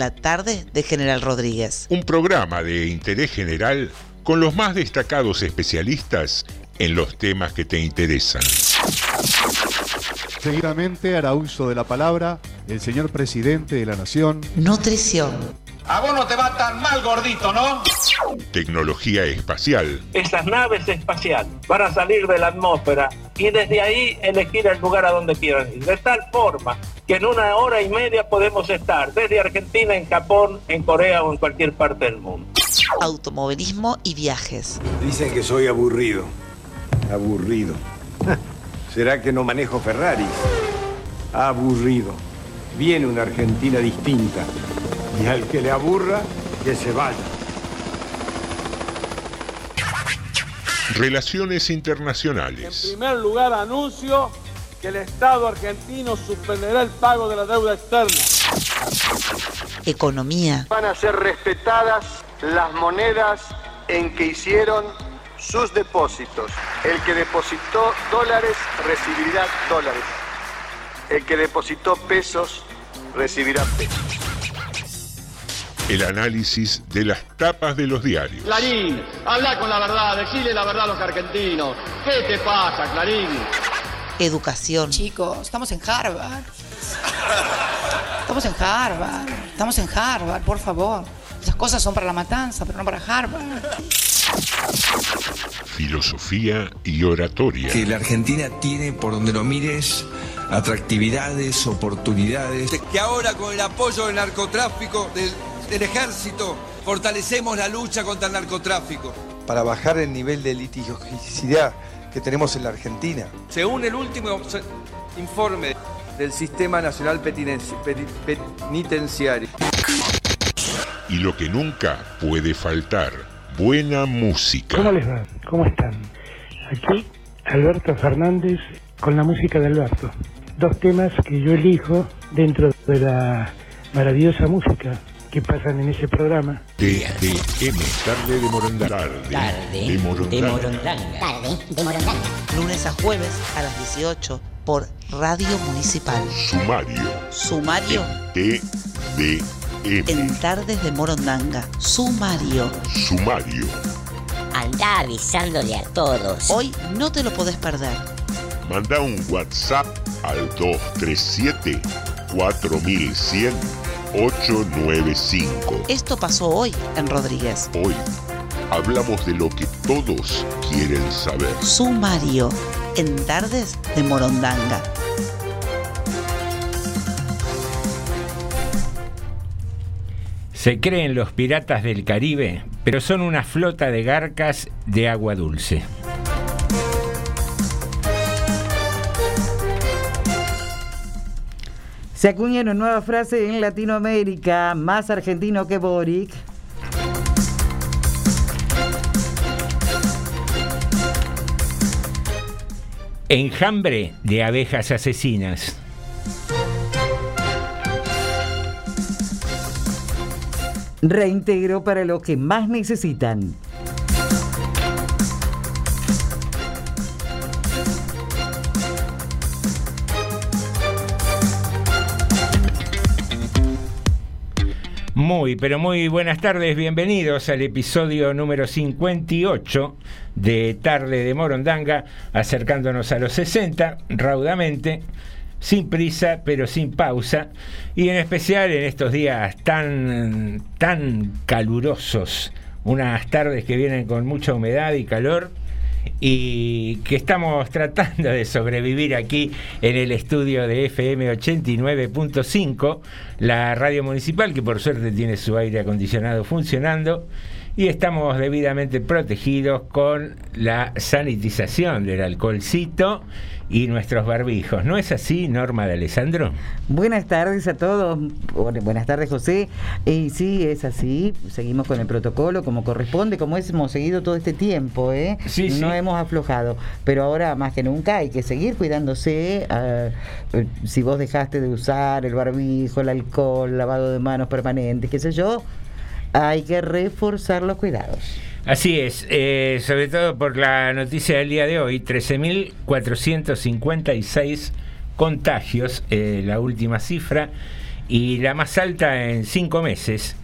La tarde de General Rodríguez. Un programa de interés general con los más destacados especialistas en los temas que te interesan. Seguidamente hará uso de la palabra el señor presidente de la Nación. Nutrición. A vos no te va tan mal, gordito, ¿no? Tecnología espacial. Estas naves espaciales van a salir de la atmósfera y desde ahí elegir el lugar a donde quieran ir. De tal forma que en una hora y media podemos estar desde Argentina, en Japón, en Corea o en cualquier parte del mundo. Automovilismo y viajes. Dicen que soy aburrido. Aburrido. ¿Será que no manejo Ferraris? Aburrido. Viene una Argentina distinta. Y al que le aburra, que se vaya. Relaciones En internacionales. primer lugar, anuncio que el Estado argentino suspenderá el pago de la deuda externa. Economía. van a ser respetadas las monedas en que hicieron sus depósitos. El que depositó dólares recibirá dólares. El que depositó pesos recibirá pesos. El análisis de las tapas de los diarios. Clarín, habla con la verdad, decile la verdad a los argentinos. ¿Qué te pasa, Clarín? Educación. Chicos, estamos en Harvard. Estamos en Harvard. Estamos en Harvard, por favor. Esas cosas son para la matanza, pero no para Harvard. Filosofía y oratoria. que la Argentina tiene, por donde lo mires, atractividades, oportunidades. Que ahora con el apoyo del narcotráfico, del, del ejército, fortalecemos la lucha contra el narcotráfico. para bajar el nivel de litigiosidad que tenemos en la Argentina. Según el último informe del Sistema Nacional Penitenciario. Y lo que nunca puede faltar, buena música. ¿Cómo les va? ¿Cómo están? Aquí Alberto Fernández con la música de Alberto. Dos temas que yo elijo dentro de la maravillosa música que pasan en ese programa. TDM, tarde de Morondanga. Tarde de Morondanga. Tarde de Morondanga. Lunes a jueves a las 18 por Radio Municipal. Sumario. Sumario TDM. en Tardes de Morondanga. Sumario. Sumario. Anda avisándole a todos. Hoy no te lo podés perder. Manda un WhatsApp al 237 4100 895. Esto pasó hoy en Rodríguez. Hoy hablamos de lo que todos quieren saber. Sumario en Tardes de Morondanga. Se creen los piratas del Caribe, pero son una flota de garcas de agua dulce. Se acuña una nueva frase en Latinoamérica, más argentino que Boric. Enjambre de abejas asesinas. Reintegro para los que más necesitan. Muy, pero muy buenas tardes, bienvenidos al episodio número 58 de Tarde de Morondanga, acercándonos a los 60 raudamente, sin prisa, pero sin pausa, y en especial en estos días tan, tan calurosos, unas tardes que vienen con mucha humedad y calor, y que estamos tratando de sobrevivir aquí en el estudio de FM 89.5, la radio municipal que por suerte tiene su aire acondicionado funcionando y estamos debidamente protegidos con la sanitización del alcoholcito y nuestros barbijos. ¿No es así, Norma de Alessandro? Buenas tardes a todos. Bu- Buenas tardes, José. Y sí, es así. Seguimos con el protocolo como corresponde, como hemos seguido todo este tiempo. ¿eh? Sí, no sí. hemos aflojado. Pero ahora más que nunca hay que seguir cuidándose. ah, eh, si vos dejaste de usar el barbijo, el alcohol, lavado de manos permanente, qué sé yo, hay que reforzar los cuidados. Así es, eh, sobre todo por la noticia del día de hoy, 13.456 contagios, eh, la última cifra, y la más alta en cinco meses.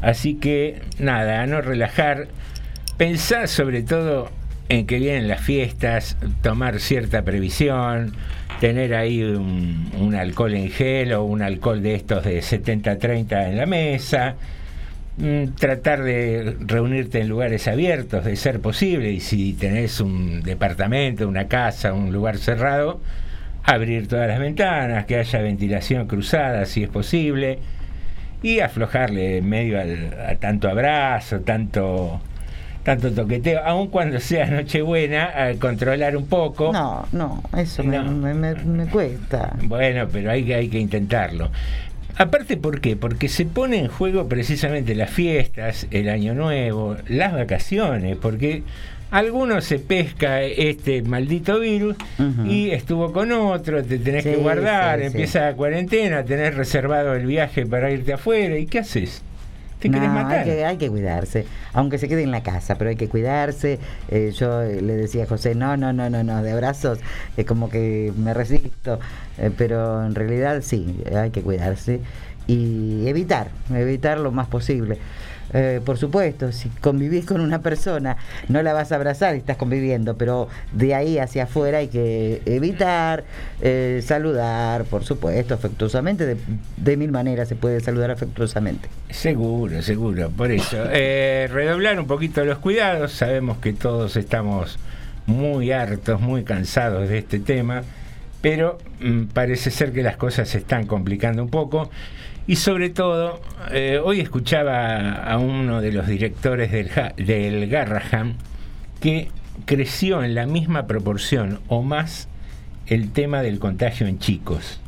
Así que nada, a no relajar, pensar sobre todo en que vienen las fiestas, tomar cierta previsión, tener ahí un, un alcohol en gel o un alcohol de estos de 70-30 en la mesa, tratar de reunirte en lugares abiertos, de ser posible, y si tenés un departamento, una casa, un lugar cerrado, abrir todas las ventanas, que haya ventilación cruzada si es posible, y aflojarle en medio al- a tanto abrazo, tanto tanto toqueteo, aun cuando sea Nochebuena, controlar un poco. No, no, eso No. Me, me- me cuesta. Bueno, pero hay que, hay que intentarlo. Aparte, ¿por qué? Porque se pone en juego precisamente las fiestas, el año nuevo, las vacaciones, porque algunos se pesca este maldito virus y estuvo con otro, te tenés que guardar, sí, sí. empieza la cuarentena, tenés reservado el viaje para irte afuera, ¿y qué haces? ¿Te querés No, matar? Hay que, hay que cuidarse, aunque se quede en la casa, pero hay que cuidarse. Eh, yo eh, le decía a José, no, no, no, no, no, de abrazos es como que me resisto, Eh, pero en realidad sí, hay que cuidarse y evitar, evitar lo más posible. Eh, por supuesto, si convivís con una persona, no la vas a abrazar estás conviviendo, pero de ahí hacia afuera hay que evitar, eh, saludar, por supuesto, afectuosamente, de, de mil maneras se puede saludar afectuosamente. Seguro, seguro, por eso. Eh, redoblar un poquito los cuidados, sabemos que todos estamos muy hartos, muy cansados de este tema, pero mm, parece ser que las cosas se están complicando un poco. Y sobre todo, eh, hoy escuchaba a uno de los directores del, del Garraham que creció en la misma proporción o más el tema del contagio en chicos.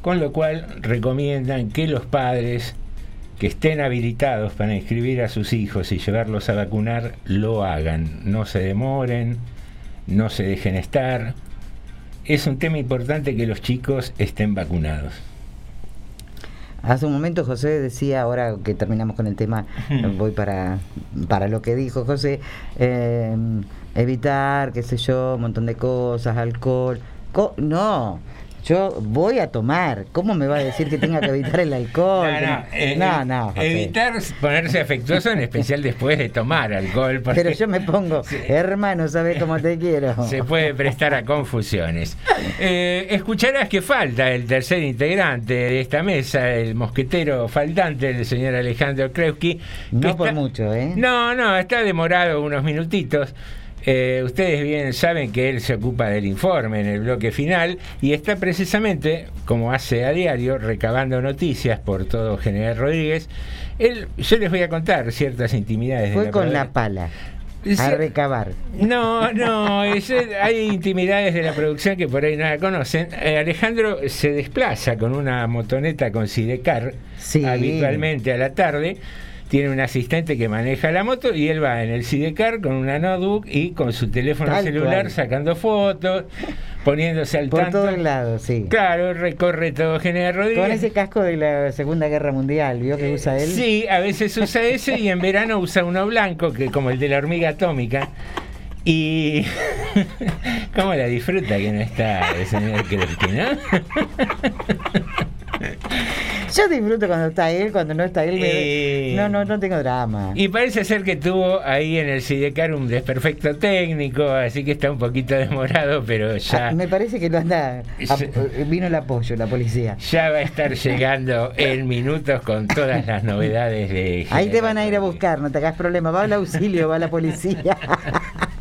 Con lo cual recomiendan que los padres que estén habilitados para inscribir a sus hijos y llevarlos a vacunar lo hagan. No se demoren, no se dejen estar. Es un tema importante que los chicos estén vacunados. Hace un momento José decía, ahora que terminamos con el tema, voy para, para lo que dijo José, eh, evitar, qué sé yo, un montón de cosas, alcohol. Co- no, yo voy a tomar. ¿Cómo me va a decir que tenga que evitar el alcohol? No, no, eh, no, eh, no, José. Evitar ponerse afectuoso, en especial después de tomar alcohol. porque Pero yo me pongo, hermano, ¿sabes cómo te quiero? se puede prestar a confusiones. Eh, escucharás que falta el tercer integrante de esta mesa, el mosquetero faltante, el señor Alejandro Krewski. que No por está- mucho, ¿eh? No, no, está demorado unos minutitos. Eh, ustedes bien saben que él se ocupa del informe en el bloque final y está precisamente, como hace a diario, recabando noticias por todo General Rodríguez. Él, yo les voy a contar ciertas intimidades. de Fue la con la pala a recabar. no, no, es- hay intimidades de la producción que por ahí no la conocen. Eh, Alejandro se desplaza con una motoneta con Sidecar habitualmente a la tarde. Tiene un asistente que maneja la moto y él va en el Sidecar con una notebook y con su teléfono Tal celular cual. sacando fotos, poniéndose al Por tanto. todos lados, sí. Claro, recorre todo General Rodríguez. Con ese casco de la Segunda Guerra Mundial, ¿vio que usa él? Sí, a veces usa ese y en verano usa uno blanco, que como el de la hormiga atómica. Y cómo la disfruta que no está el señor ¿no? Yo disfruto cuando está él, cuando no está él. me- Eh. No, no, no tengo drama. Y parece ser que tuvo ahí en el Sidecar un desperfecto técnico, así que está un poquito demorado, pero ya, Ah, me parece que lo anda. ap- vino el apoyo, la policía. ya va a estar llegando en minutos con todas las novedades de Ahí te van a ir a buscar, no te hagas problema. Va al auxilio, va la policía.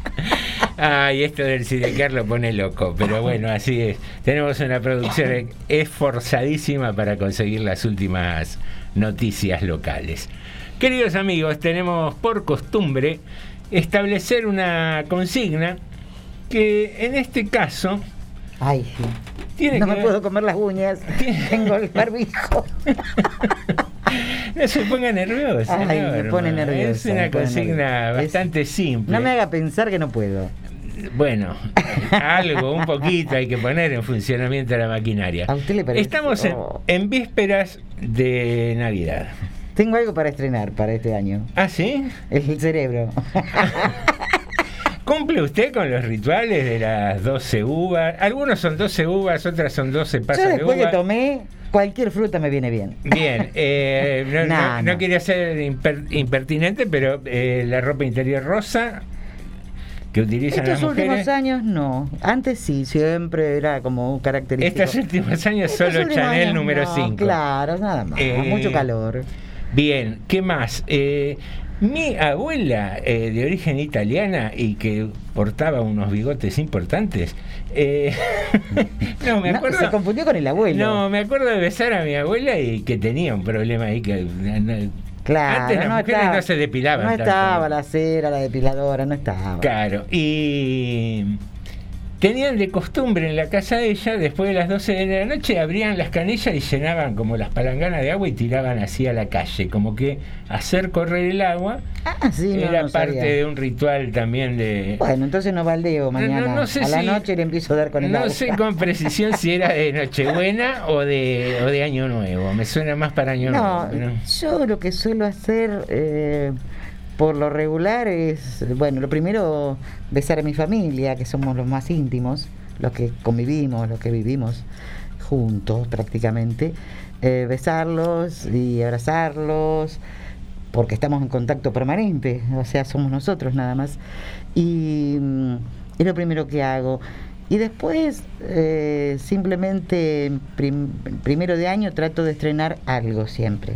Ay, esto del Sidecar lo pone loco, pero bueno, así es. Tenemos una producción esforzadísima para conseguir las últimas noticias locales. Queridos amigos, tenemos por costumbre establecer una consigna que en este caso Ay, sí. Tiene no que me ver- puedo comer las uñas. Tengo el barbijo. no se ponga nervioso. Ay, me pone Es nerviosa, una consigna. Es- bastante simple. No me haga pensar que no puedo. Bueno, algo, un poquito hay que poner en funcionamiento la maquinaria. ¿A usted le parece? Estamos en, Oh. en vísperas de Navidad. Tengo algo para estrenar para este año. ¿Ah, sí? El cerebro. ¿Cumple usted con los rituales de las 12 uvas? Algunos son 12 uvas, otras son 12 Yo pasas de después que uva. tomé, cualquier fruta me viene bien. Bien, eh, no, No, no- no no. quería ser imper- impertinente, pero eh, la ropa interior rosa que utilizan Estos las últimos mujeres. años no. Antes sí, siempre era como un característico. Estos últimos años Estos solo últimos Chanel años número no, 5. Claro, nada más. Eh, mucho calor. Bien, ¿qué más? Eh, mi abuela eh, de origen italiana y que portaba unos bigotes importantes. eh, no, me No, acuerdo. se confundió con el abuelo. No, me acuerdo de besar a mi abuela y que tenía un problema ahí que no- Claro, antes las no mujeres estaba, no se depilaban. No tanto. estaba la cera, la depiladora, no estaba. Claro, y tenían de costumbre en la casa de ella, después de las 12 de la noche, abrían las canillas y llenaban como las palanganas de agua y tiraban así a la calle, como que hacer correr el agua Ah, sí, no, era no parte sabía. de un ritual también de... Bueno, entonces no baldeo mañana. no sé a la si- noche le empiezo a dar con el No agua. sé con precisión si era de Nochebuena o de, o de Año Nuevo, me suena más para Año No, Nuevo. yo lo que suelo hacer eh, por lo regular es, bueno, lo primero, besar a mi familia, que somos los más íntimos, los que convivimos, los que vivimos juntos prácticamente, eh, besarlos y abrazarlos, porque estamos en contacto permanente, o sea, somos nosotros nada más. Y mm, es lo primero que hago. Y después, eh, simplemente, prim- primero de año, trato de estrenar algo siempre.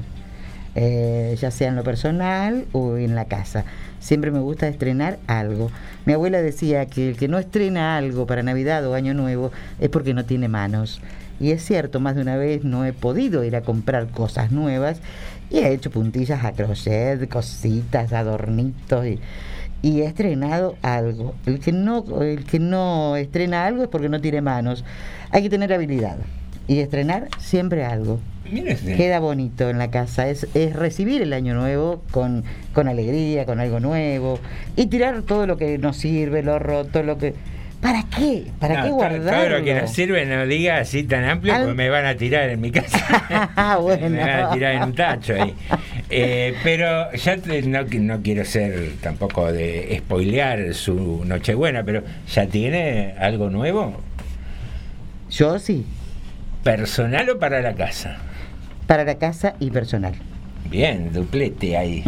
Eh, ya sea en lo personal o en la casa. Siempre me gusta estrenar algo. Mi abuela decía que el que no estrena algo para Navidad o Año Nuevo es porque no tiene manos. Y es cierto, más de una vez no he podido ir a comprar cosas nuevas y he hecho puntillas a crochet, cositas, adornitos y, y he estrenado algo. El que no el que no estrena algo es porque no tiene manos. Hay que tener habilidad y estrenar siempre algo. Mire usted. Queda bonito en la casa, es, es recibir el año nuevo con, con alegría, con algo nuevo y tirar todo lo que nos sirve, lo roto, lo que... ¿Para qué? ¿Para No, qué guardarlo? Todo lo que nos sirve no diga así tan amplio Al- porque me van a tirar en mi casa. Ah, bueno. Me van a tirar en un tacho ahí. Eh, pero ya te- no, no quiero ser tampoco de spoilear su Nochebuena, pero ¿ya tiene algo nuevo? Yo sí, ¿Personal o para la casa? para la casa y personal. Bien, duplete ahí.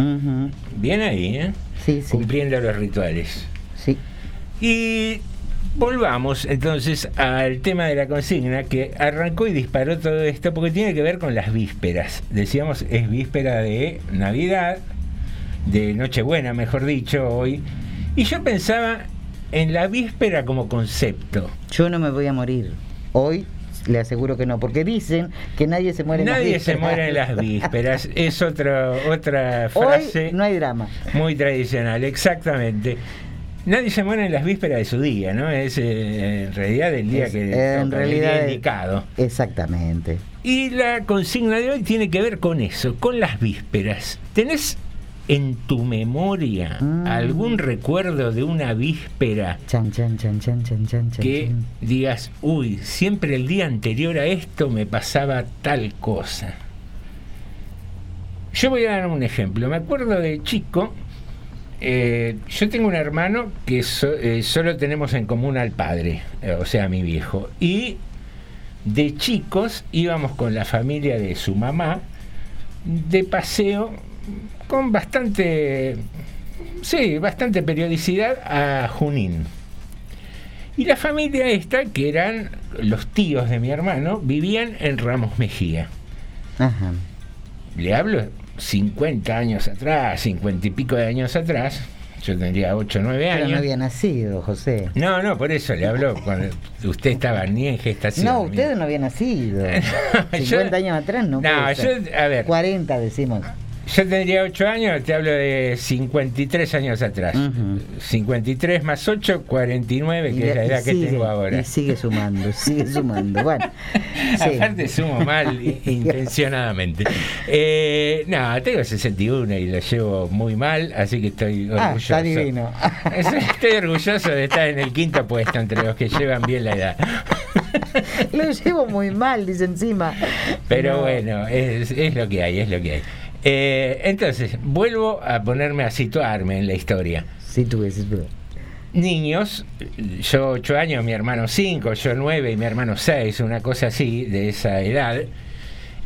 Bien ahí, ¿eh? Sí, sí. Cumpliendo los rituales. Sí. Y volvamos entonces al tema de la consigna que arrancó y disparó todo esto porque tiene que ver con las vísperas. Decíamos, es víspera de Navidad, de Nochebuena, mejor dicho, hoy. Y yo pensaba en la víspera como concepto. Yo no me voy a morir. Hoy le aseguro que no, porque dicen que nadie se muere en las Nadie se vísperas. muere en las vísperas. Es otra otra frase Hoy no hay drama. muy tradicional, exactamente. Nadie se muere en las vísperas de su día, ¿no? Es eh, en realidad el día Es- que en toca, el realidad día indicado. Exactamente. Y la consigna de hoy tiene que ver con eso, con las vísperas. ¿Tenés en tu memoria Mm. algún recuerdo de una víspera Chan, chan, chan, chan, chan, chan, chan. que digas, uy, siempre el día anterior a esto me pasaba tal cosa? Yo voy a dar un ejemplo. Me acuerdo de chico, eh, yo tengo un hermano que so- eh, solo tenemos en común al padre, eh, o sea, mi viejo. Y de chicos íbamos con la familia de su mamá de paseo con bastante, sí, bastante periodicidad a Junín. Y la familia esta, que eran los tíos de mi hermano, vivían en Ramos Mejía. Ajá. Le hablo 50 años atrás, 50 y pico de años atrás. Yo tendría 8 o 9 Pero años. no había nacido, José. No, no, por eso le hablo cuando usted estaba ni en gestación. No, usted no había nacido. 50 años atrás no. No, yo, a ver, 40 decimos. Yo tendría 8 años, te hablo de 53 años atrás. Ujú. 53 más 8, 49, que Y- es la edad que tengo ahora. Y sigue sumando, sigue sumando. Bueno, sí. Aparte sumo mal intencionadamente. Eh, no, tengo 61 y lo llevo muy mal, así que estoy Ah, orgulloso. está divino. Estoy orgulloso de estar en el quinto puesto entre los que llevan bien la edad. Lo llevo muy mal, dice encima. Pero No. bueno, es, es lo que hay, es lo que hay. Eh, entonces, vuelvo a ponerme a situarme en la historia. Sí, tú ves, tú. niños, yo ocho años, mi hermano cinco, yo nueve y mi hermano seis, una cosa así, de esa edad,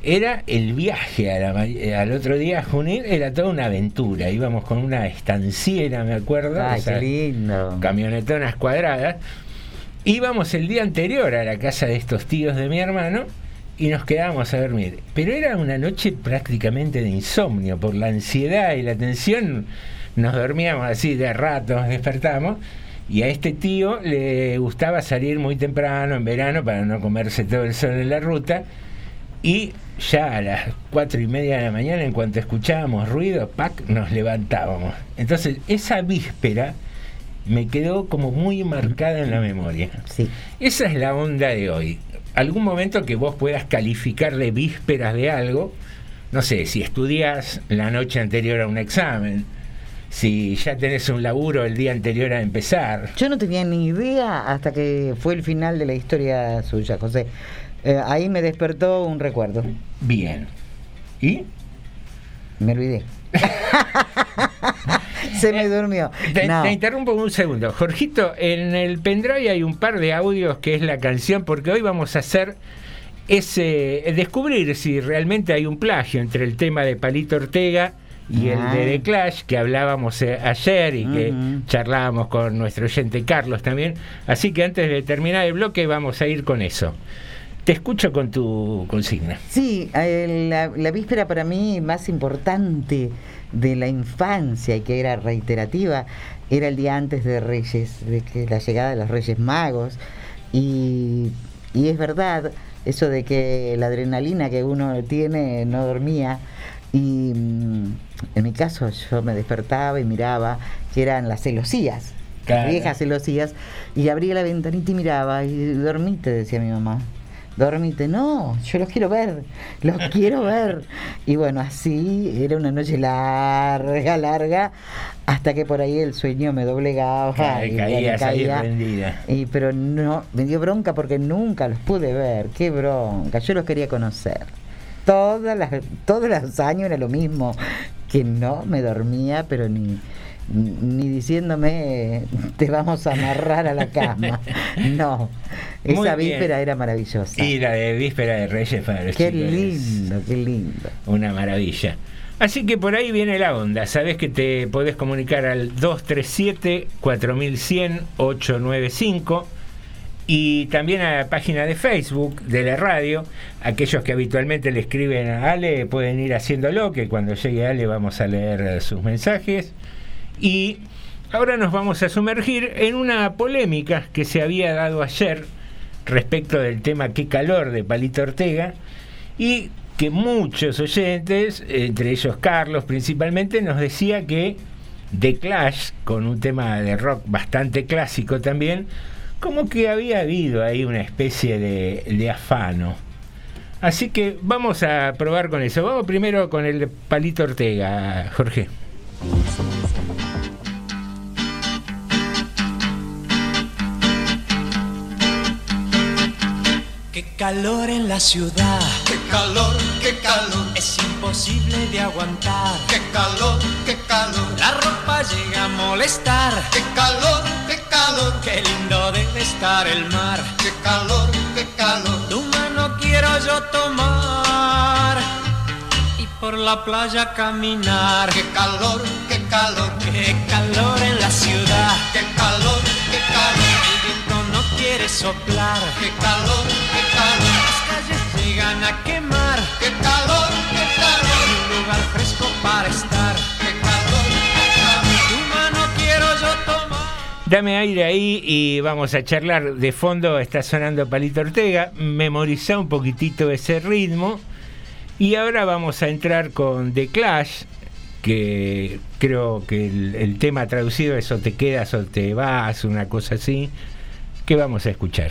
era el viaje a la al otro día a Junín, era toda una aventura. Íbamos con una estanciera, me acuerdo, Ay, esas qué lindo. camionetonas cuadradas. Íbamos el día anterior a la casa de estos tíos de mi hermano y nos quedábamos a dormir. Pero era una noche prácticamente de insomnio por la ansiedad y la tensión. Nos dormíamos así de rato, nos despertamos. Y a este tío le gustaba salir muy temprano en verano para no comerse todo el sol en la ruta. Y ya a las cuatro y media de la mañana, en cuanto escuchábamos ruido, ¡pac! nos levantábamos. Entonces, esa víspera me quedó como muy marcada en la memoria. Sí. Esa es la onda de hoy. Algún momento que vos puedas calificar de vísperas de algo, no sé, si estudias la noche anterior a un examen, si ya tenés un laburo el día anterior a empezar. Yo no tenía ni idea hasta que fue el final de la historia suya, José. Eh, ahí me despertó un recuerdo. Bien. ¿Y? Me olvidé. Se me durmió. Te, No. te interrumpo un segundo. Jorgito, en el pendrive hay un par de audios que es la canción, porque hoy vamos a hacer ese descubrir si realmente hay un plagio entre el tema de Palito Ortega y el de The Clash que hablábamos eh, ayer y que charlábamos con nuestro oyente Carlos también. Así que antes de terminar el bloque vamos a ir con eso. Te escucho con tu consigna. Sí, eh, la, la víspera para mí más importante de la infancia y que era reiterativa era el día antes de Reyes, de que la llegada de los Reyes Magos. Y, y es verdad eso de que la adrenalina que uno tiene no dormía. Y mm, en mi caso yo me despertaba y miraba que eran las celosías, Claro. las viejas celosías, y abría la ventanita y miraba y dormite, decía mi mamá. Dormite, no, yo los quiero ver, los quiero ver. Y bueno, así era una noche larga, larga, hasta que por ahí el sueño me doblegaba. Y caía. rendida. Y, pero no, me dio bronca porque nunca los pude ver. Qué bronca, yo los quería conocer. Todas las, todos los años era lo mismo, que no me dormía, pero ni, ni diciéndome te vamos a amarrar a la cama. No, Muy esa bien. víspera era maravillosa. Y la de Víspera de Reyes para los Qué chicos lindo, qué lindo. Una maravilla. Así que por ahí viene la onda. Sabes que te podés comunicar al 237-4100-895 y también a la página de Facebook de la radio. Aquellos que habitualmente le escriben a Ale pueden ir haciéndolo, que cuando llegue Ale vamos a leer sus mensajes. Y ahora nos vamos a sumergir en una polémica que se había dado ayer respecto del tema Qué calor de Palito Ortega y que muchos oyentes, entre ellos Carlos principalmente, nos decía que The Clash, con un tema de rock bastante clásico también, como que había habido ahí una especie de, de afano. Así que vamos a probar con eso. Vamos primero con el de Palito Ortega, Jorge. Qué calor en la ciudad. Qué calor, qué calor. Es imposible de aguantar. Qué calor, qué calor. La ropa llega a molestar. Qué calor, qué calor. Qué lindo debe estar el mar. Qué calor, qué calor. Tu mano quiero yo tomar. Y por la playa caminar. Qué calor, qué calor. Qué calor en la ciudad. Qué calor, qué calor. El viento no quiere soplar. Qué calor, qué a quemar. Qué calor, qué calor. Un lugar fresco para estar. Qué calor, qué calor. Tu mano quiero yo tomar. Dame aire ahí y vamos a charlar. De fondo está sonando Palito Ortega. Memoriza un poquitito ese ritmo. Y ahora vamos a entrar con The Clash, que creo que el, el tema traducido es o te quedas o te vas, una cosa así, que vamos a escuchar.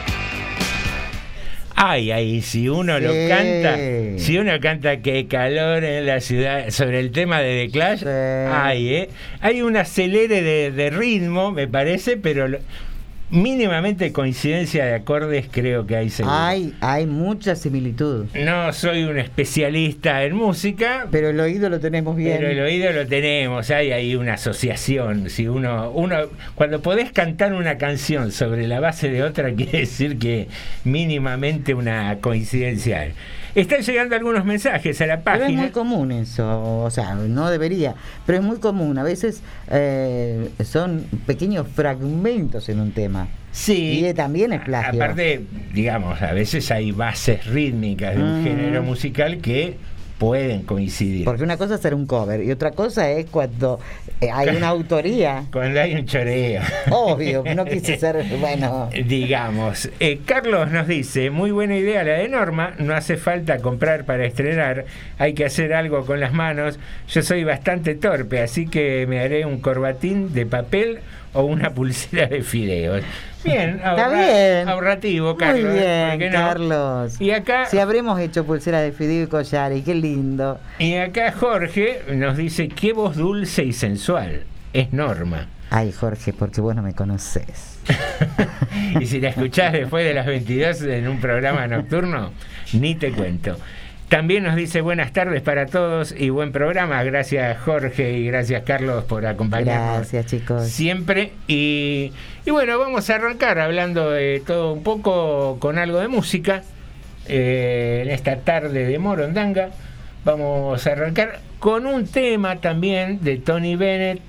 Ay, ay, si uno lo canta, si uno canta que calor en la ciudad sobre el tema de The Clash, ay, eh, hay un acelere de, de ritmo, me parece, pero lo- mínimamente coincidencia de acordes creo que hay seguro. Hay, hay mucha similitud. No soy un especialista en música, Pero el oído lo tenemos bien. pero el oído lo tenemos, hay ahí una asociación. Si uno, uno, cuando podés cantar una canción sobre la base de otra, quiere decir que mínimamente una coincidencia. hay. Están llegando algunos mensajes a la Pero es página. muy común eso, o sea, no debería, pero es muy común. A veces eh, son pequeños fragmentos en un tema. Sí. Y eh, también es plagio. Aparte, digamos, a veces hay bases rítmicas de un Mm. género musical que pueden coincidir. Porque una cosa es hacer un cover y otra cosa es cuando eh, hay una autoría. Cuando hay un choreo. Obvio, no quise ser, bueno. Digamos, Eh, Carlos nos dice, muy buena idea la de Norma, no hace falta comprar para estrenar, hay que hacer algo con las manos. Yo soy bastante torpe, así que me haré un corbatín de papel o una pulsera de fideos. Bien, Está ahorra- bien. ahorrativo, Carlos. Muy bien, ¿por qué no? Carlos. Y acá, Si habremos hecho pulsera de fideo y collar, y qué lindo. y acá Jorge nos dice, qué voz dulce y sensual. Es Norma. Ay, Jorge, porque vos no me conoces. Y si la escuchás después de las 22 en un programa nocturno, ni te cuento. También nos dice buenas tardes para todos y buen programa. Gracias Jorge y gracias Carlos por acompañarnos. Gracias, chicos. Siempre. Y, y bueno, vamos a arrancar hablando de todo un poco con algo de música. eh, en esta tarde de Morondanga. Vamos a arrancar con un tema también de Tony Bennett,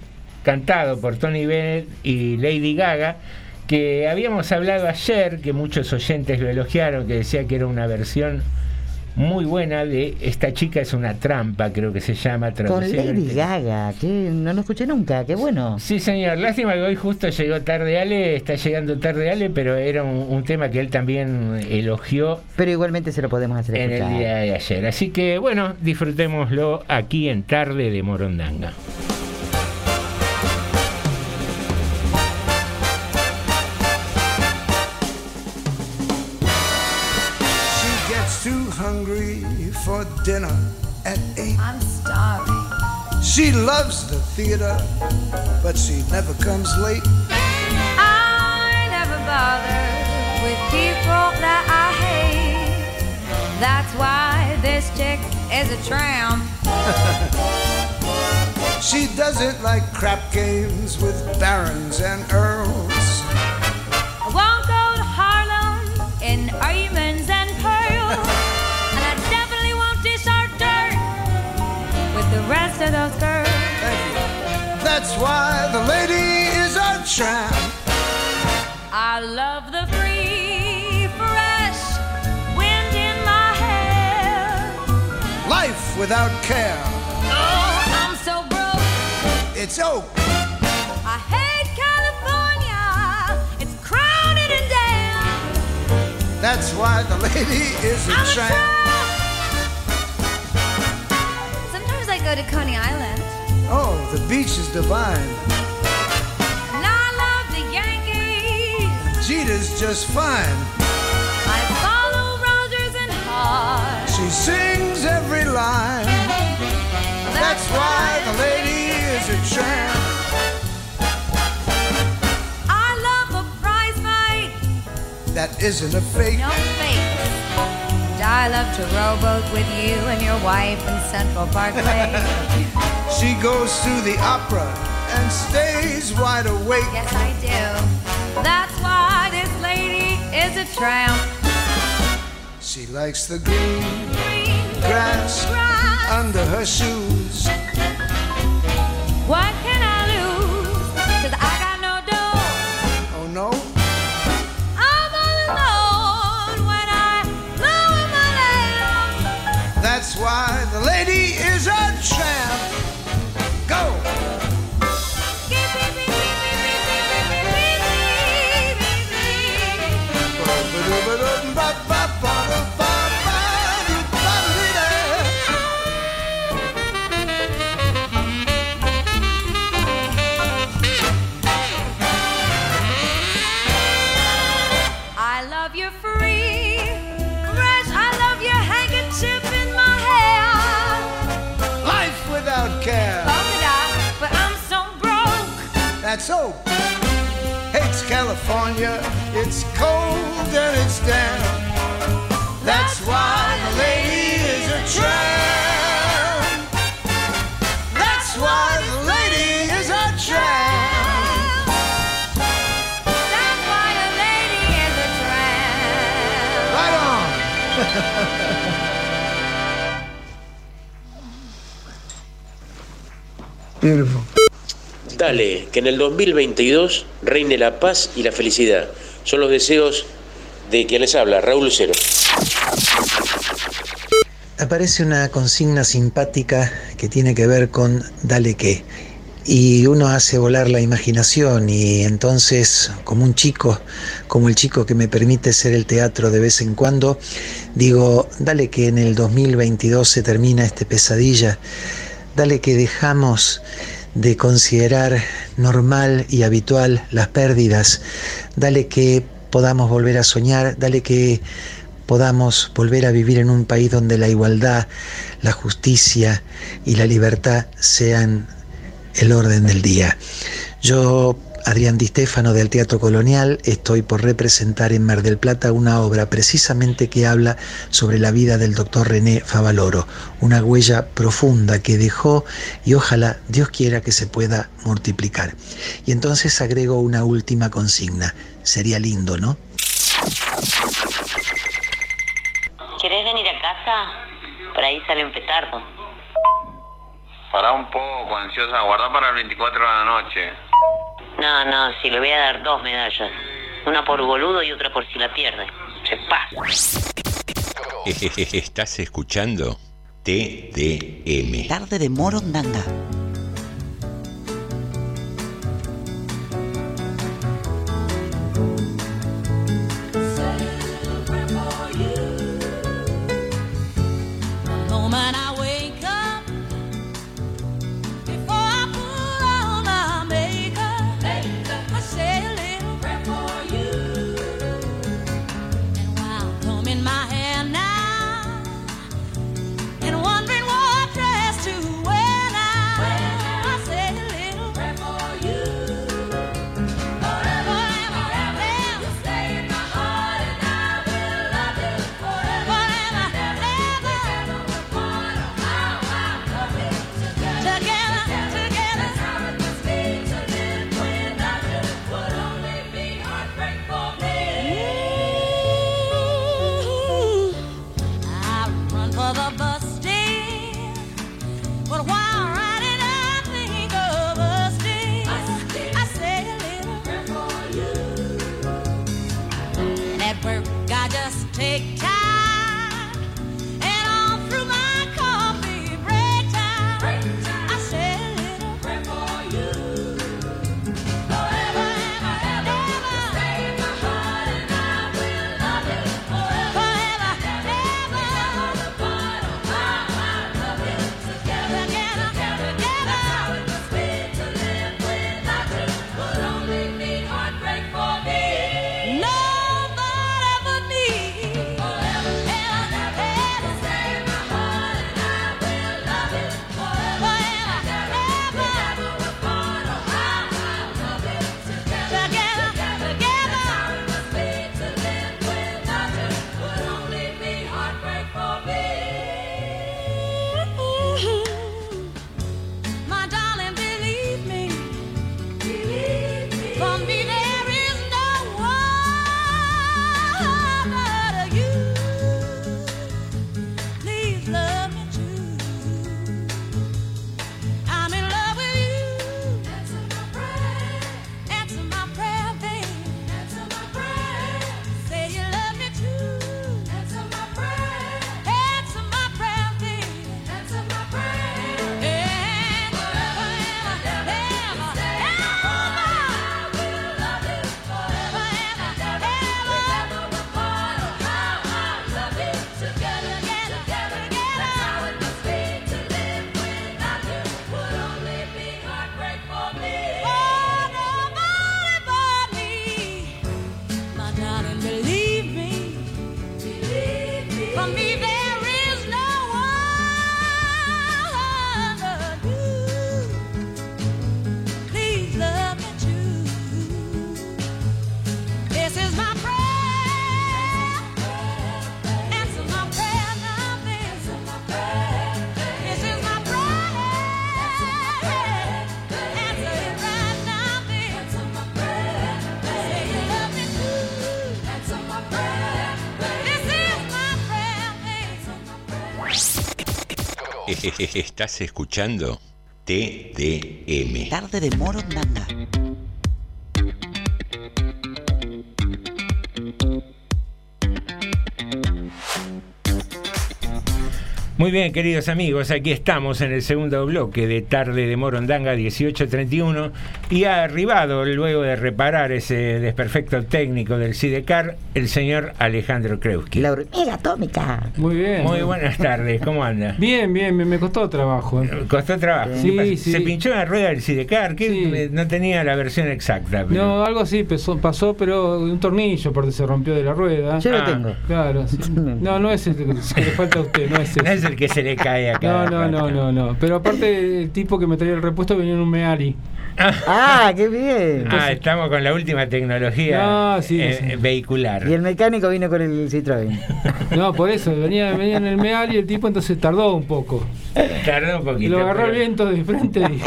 cantado por Tony Bennett y Lady Gaga, que habíamos hablado ayer, que muchos oyentes lo elogiaron, que decía que era una versión muy buena de Esta chica es una trampa, creo que se llama. Con Lady Gaga, que no lo escuché nunca, qué bueno. Sí, señor. Lástima que hoy justo llegó tarde Ale, está llegando tarde Ale, pero era un, un tema que él también elogió Pero igualmente se lo podemos hacer en escuchar. el día de ayer. Así que bueno, disfrutémoslo aquí en Tarde de Morondanga. She loves the theater, but she never comes late. I never bother with people that I hate. That's why this chick is a tramp. She doesn't like crap games with barons and earls. I won't go to Harlem in diamonds and pearls. Of those girls. That's why the lady is a tramp. I love the free, fresh wind in my hair. Life without care. Oh, I'm so broke. It's oak. I hate California. It's crowded and damn. That's why the lady is a I'm tramp. Go to Coney Island. Oh, the beach is divine. And I love the Yankees. Jeter's just fine. I follow Rogers and Hart. She sings every line. That's why the lady is a tramp. I love a prize fight. That isn't a fake. No fake. I love to rowboat with you and your wife in Central Parkway. She goes to the opera and stays wide awake. yes, I do. That's why this lady is a tramp. She likes the green grass under her shoes. What Beautiful. Dale, que en el 2022 reine la paz y la felicidad. Son los deseos de quien les habla, Raúl Lucero. Aparece una consigna simpática que tiene que ver con dale qué. Y uno hace volar la imaginación y entonces, como un chico, como el chico que me permite ser el teatro de vez en cuando, digo, dale que en el 2022 se termina este pesadilla, dale que dejamos de considerar normal y habitual las pérdidas, dale que podamos volver a soñar, dale que podamos volver a vivir en un país donde la igualdad, la justicia y la libertad sean el orden del día. Yo, Adrián Di Stefano del Teatro Colonial, estoy por representar en Mar del Plata una obra precisamente que habla sobre la vida del doctor René Favaloro, una huella profunda que dejó y ojalá Dios quiera que se pueda multiplicar. Y entonces agrego una última consigna. Sería lindo, ¿no? ¿Querés venir a casa? Por ahí sale un petardo. Pará un poco, ansiosa, guarda para el 24 de la noche. No, no, si le voy a dar dos medallas. Una por boludo y otra por si la pierde. Se pasa. Estás escuchando TDM. Tarde de Morondanga. Estás escuchando TDM. Tarde de Morondanga. Muy bien, queridos amigos, aquí estamos en el segundo bloque de Tarde de Morondanga 1831 y ha arribado, luego de reparar ese desperfecto técnico del Sidecar, el señor Alejandro Kreuski. La hormiga atómica. Muy bien. Muy buenas tardes, ¿cómo anda? Bien, bien, me, me costó trabajo. ¿eh? Costó trabajo. Sí, sí. Se pinchó en la rueda del Sidecar, que no tenía la versión exacta. pero- No, algo así pasó, pasó, pero un tornillo aparte se rompió de la rueda. Yo lo Ah. tengo. Claro, sí. No, no es el que le falta a usted, no es ese. No es el que se le cae acá. No, no, no, no, no. Pero aparte el tipo que me traía el repuesto venía en un Meari. Ah, qué bien. Ah, estamos con la última tecnología No, sí, eh, sí. vehicular. Y el mecánico vino con el Citroën. No, por eso, venía, venía en el Meari y el tipo entonces tardó un poco. Tardó un Y poquito. lo agarró el pero- viento de frente y...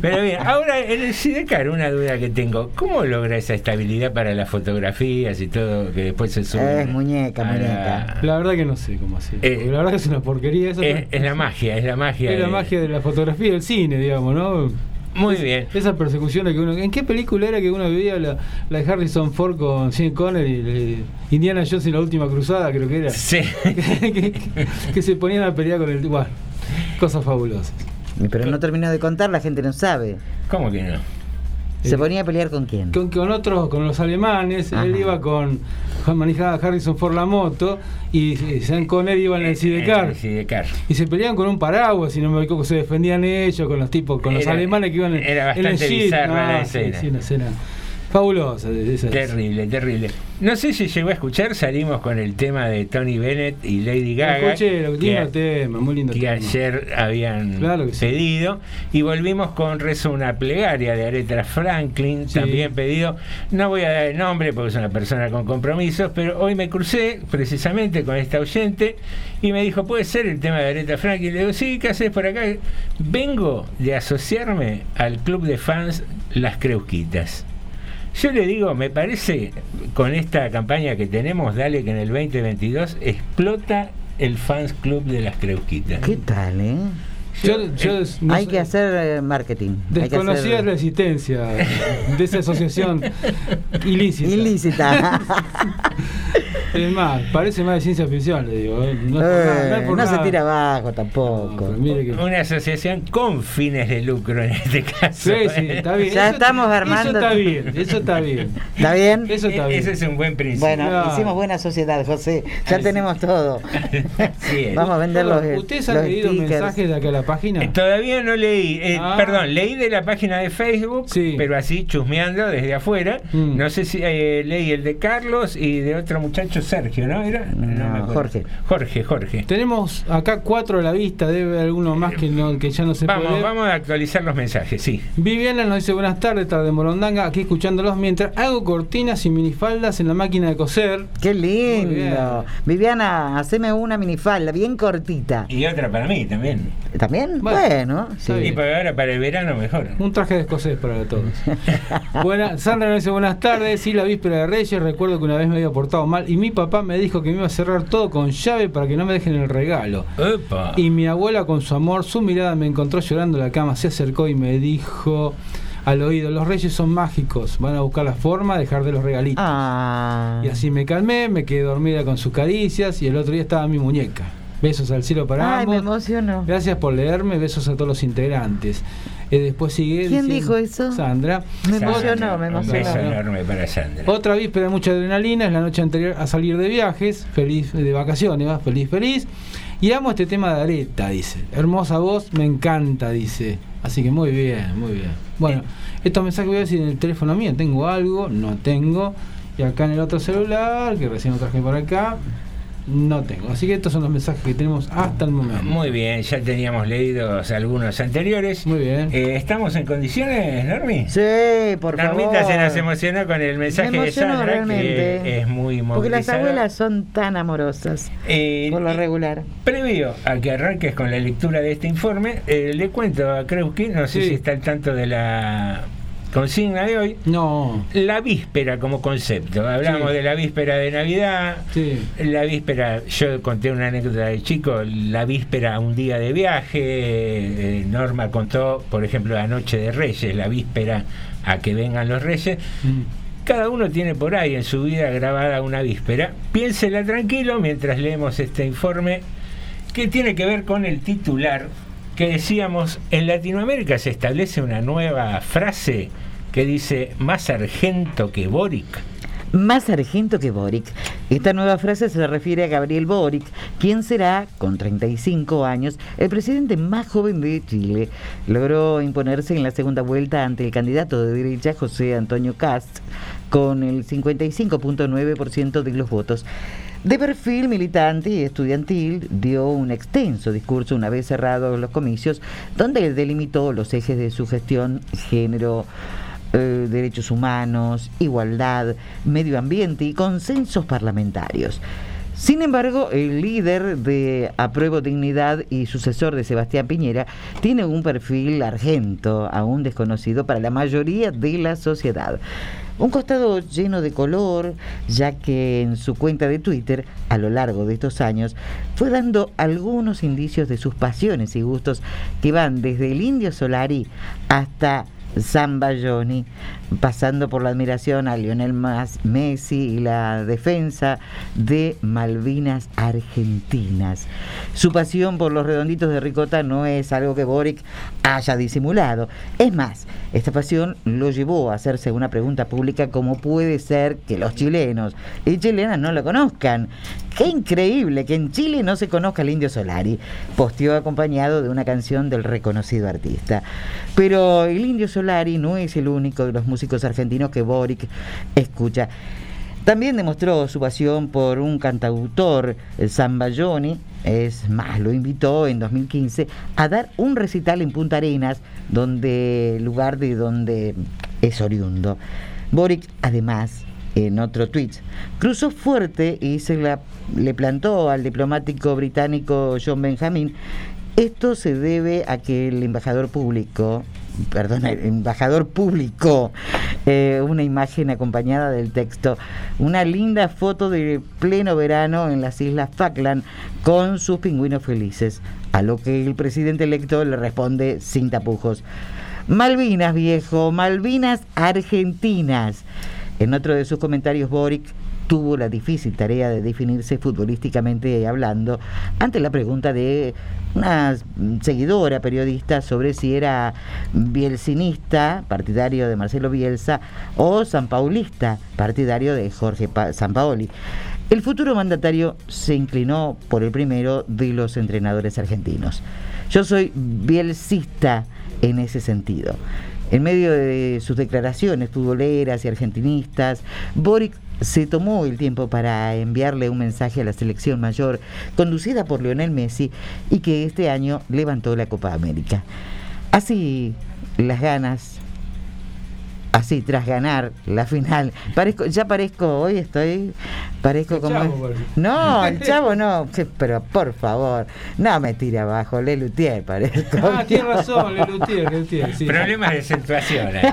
Pero bien, ahora en el Sidecar, una duda que tengo: ¿cómo logra esa estabilidad para las fotografías y todo que después se sube? Es muñeca, la- muñeca. La verdad que no sé cómo hacer. Eh, la verdad que es una porquería eso. Es, es la magia, es la magia. Es la de- magia de la fotografía del cine, digamos, ¿no? Muy bien. Esa persecución que uno. ¿En qué película era que uno veía la, la de Harrison Ford con Sean Connery? la- Indiana Jones en la última cruzada, creo que era. Sí. que, que se ponían a pelear con el. Bueno, cosas fabulosas. Pero no terminó de contar, la gente no sabe. ¿Cómo que no? ¿Se ponía a pelear con quién? Con, con otros, con los alemanes, él iba con. manejaba Harrison Ford la moto y eh, Sean Connery iba en el Sidecar. El Sidecar. Y se peleaban con un paraguas, si no me equivoco, se defendían ellos, con los tipos, con los Era- alemanes que iban en, era en el bastante jeep. bizarra la Ah, sí, una escena fabulosa. de esas. Terrible, terrible. No sé si llegó a escuchar, salimos con el tema de Tony Bennett y Lady Gaga. Escuché, lo- que- lindo tema, muy lindo que tema. ayer habían Claro que sí. pedido y volvimos con Rezo una plegaria de Aretha Franklin, Sí. también pedido. No voy a dar el nombre porque es una persona con compromisos, pero hoy me crucé precisamente con esta oyente y me dijo, ¿puede ser el tema de Aretha Franklin? Le digo, sí, ¿qué haces por acá? Vengo de asociarme al club de fans Las Creusquitas. Yo le digo, me parece, con esta campaña que tenemos, dale que en el 2022 explota el fans club de las Creusquitas. ¿Qué tal, eh? Yo- yo no Hay sé- que hacer eh, marketing. Desconocía hacer- la existencia de esa asociación ilícita. Ilícita. Es más, parece más de ciencia ficción, le digo. ¿eh? No, Eh, se tira abajo tampoco. que- Una asociación con fines de lucro en este caso. Sí, sí, está bien. Ya Eso- estamos armando- Eso está bien, eso está bien. ¿Está bien? Eso está bien. Ese es un buen principio. Bueno, hicimos buena sociedad, José. Ya tenemos todo. Vamos a vender los, ¿Ustedes han los leído stickers. mensajes de acá a la página? Eh, Todavía no leí, eh, Ah. perdón, leí de la página de Facebook, Sí. pero así chusmeando desde afuera. Mm. No sé si eh, leí el de Carlos y de otro muchacho, Sergio, ¿no? ¿Era? No, me acuerdo. Jorge. Jorge, Jorge. Tenemos acá cuatro a la vista, debe haber alguno más que, no, que ya no se Vamos, puede. vamos a actualizar los mensajes, sí. Viviana nos dice buenas tardes, tarde Morondanga, aquí escuchándolos mientras hago cortinas y minifaldas en la máquina de coser. Qué lindo. Viviana, haceme una minifalda bien cortita. Y otra para mí también. ¿También? Bueno, Bueno, sí. Y para ahora para el verano mejor. Un traje de escocés para todos. Buena, Sandra nos dice buenas tardes. Sí, la víspera de Reyes. Recuerdo que una vez me había portado mal y mi papá me dijo que me iba a cerrar todo con llave para que no me dejen el regalo. Y mi abuela, con su amor, su mirada me encontró llorando en la cama, se acercó y me dijo al oído: Los Reyes son mágicos, van a buscar la forma de dejar de los regalitos. Ah. Y así me calmé, me quedé dormida con sus caricias y el otro día estaba mi muñeca. Besos al cielo para Ay, me ambos. emocionó. Gracias por leerme, besos a todos los integrantes. Eh, después sigue. ¿Quién diciendo- dijo eso? Sandra. Me emocionó, me Un emocionó. beso enorme para Sandra. Otra víspera de mucha adrenalina, es la noche anterior a salir de viajes, feliz de vacaciones, ¿va? feliz, feliz. Y amo este tema de Areta, dice. Hermosa voz, me encanta, dice. Así que muy bien, muy bien. Bueno, estos mensajes voy a decir en el teléfono mío, tengo algo, no tengo. Y acá en el otro celular, que recién lo traje por acá, no tengo. Así que estos son los mensajes que tenemos hasta el momento. Muy bien, ya teníamos leídos algunos anteriores. Muy bien. Eh, ¿Estamos en condiciones, Normi? Sí, por favor. Normita se nos emocionó con el mensaje Me de Sandra, realmente. que es muy Porque las abuelas son tan amorosas. Eh, Por lo regular. Previo a que arranques con la lectura de este informe, eh, le cuento a Kreuski, no sé Sí. si está al tanto de la consigna de hoy. No. La víspera como concepto. Hablamos Sí. de la víspera de Navidad. Sí. La víspera, yo conté una anécdota de chico, la víspera un día de viaje. eh, Norma contó, por ejemplo, la noche de Reyes, la víspera a que vengan los Reyes. Cada uno tiene por ahí en su vida grabada una víspera. Piénsela tranquilo mientras leemos este informe que tiene que ver con el titular que decíamos, en Latinoamérica se establece una nueva frase que dice más sargento que Boric. Más sargento que Boric. Esta nueva frase se refiere a Gabriel Boric, quien será, con 35 años, el presidente más joven de Chile. Logró imponerse en la segunda vuelta ante el candidato de derecha José Antonio Cast con el 55.9% de los votos. De perfil militante y estudiantil, dio un extenso discurso una vez cerrados los comicios, donde delimitó los ejes de su gestión, género, eh, derechos humanos, igualdad, medio ambiente y consensos parlamentarios. Sin embargo, el líder de Apruebo Dignidad y sucesor de Sebastián Piñera tiene un perfil argento, aún desconocido para la mayoría de la sociedad. Un costado lleno de color, ya que en su cuenta de Twitter, a lo largo de estos años, fue dando algunos indicios de sus pasiones y gustos que van desde el indio Solari hasta Samba Johnny, pasando por la admiración a Lionel Messi y la defensa de Malvinas Argentinas. Su pasión por los redonditos de ricota no es algo que Boric haya disimulado. Es más, esta pasión lo llevó a hacerse una pregunta pública cómo puede ser que los chilenos y chilenas no lo conozcan. Qué increíble que en Chile no se conozca el indio Solari. Posteó acompañado de una canción del reconocido artista. Pero el indio Solari no es el único de los músicos argentinos que Boric escucha. También demostró su pasión por un cantautor, Zambayoni, es más, lo invitó en 2015 a dar un recital en Punta Arenas, donde lugar de donde es oriundo. Boric, además, en otro tweet, cruzó fuerte y se le plantó al diplomático británico John Benjamin. Esto se debe a que el embajador público, perdón, el embajador publicó eh, una imagen acompañada del texto, una linda foto de pleno verano en las islas Falkland con sus pingüinos felices, a lo que el presidente electo le responde sin tapujos. Malvinas, viejo, Malvinas Argentinas. En otro de sus comentarios, Boric tuvo la difícil tarea de definirse futbolísticamente hablando ante la pregunta de una seguidora periodista sobre si era bielsinista, partidario de Marcelo Bielsa, o sanpaulista, partidario de Jorge Pa- Sampaoli. El futuro mandatario se inclinó por el primero de los entrenadores argentinos. Yo soy bielcista en ese sentido. En medio de sus declaraciones futboleras y argentinistas, Boric se tomó el tiempo para enviarle un mensaje a la selección mayor conducida por Lionel Messi y que este año levantó la Copa América. Así las ganas, así tras ganar la final, parezco, ya parezco, hoy estoy, parezco como... Chavo, parece. no, el chavo no, pero por favor, no me tire abajo, Le Lutier parezco. Ah, tiene razón, Lelutier, Lelutier, sí. Problemas de acentuación. ¿eh?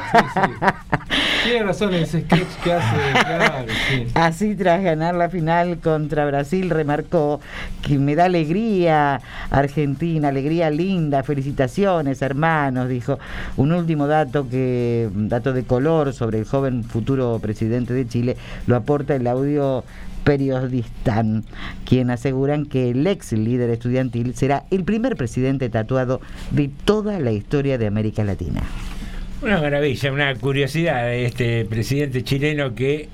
Tiene razón ese sketch que hace, claro, sí. Así tras ganar la final contra Brasil remarcó que me da alegría Argentina, alegría linda, felicitaciones hermanos, dijo. Un último dato que dato de color sobre el joven futuro presidente de Chile lo aporta el audio periodistan, quien aseguran que el ex líder estudiantil será el primer presidente tatuado de toda la historia de América Latina. Una maravilla, una curiosidad de este presidente chileno que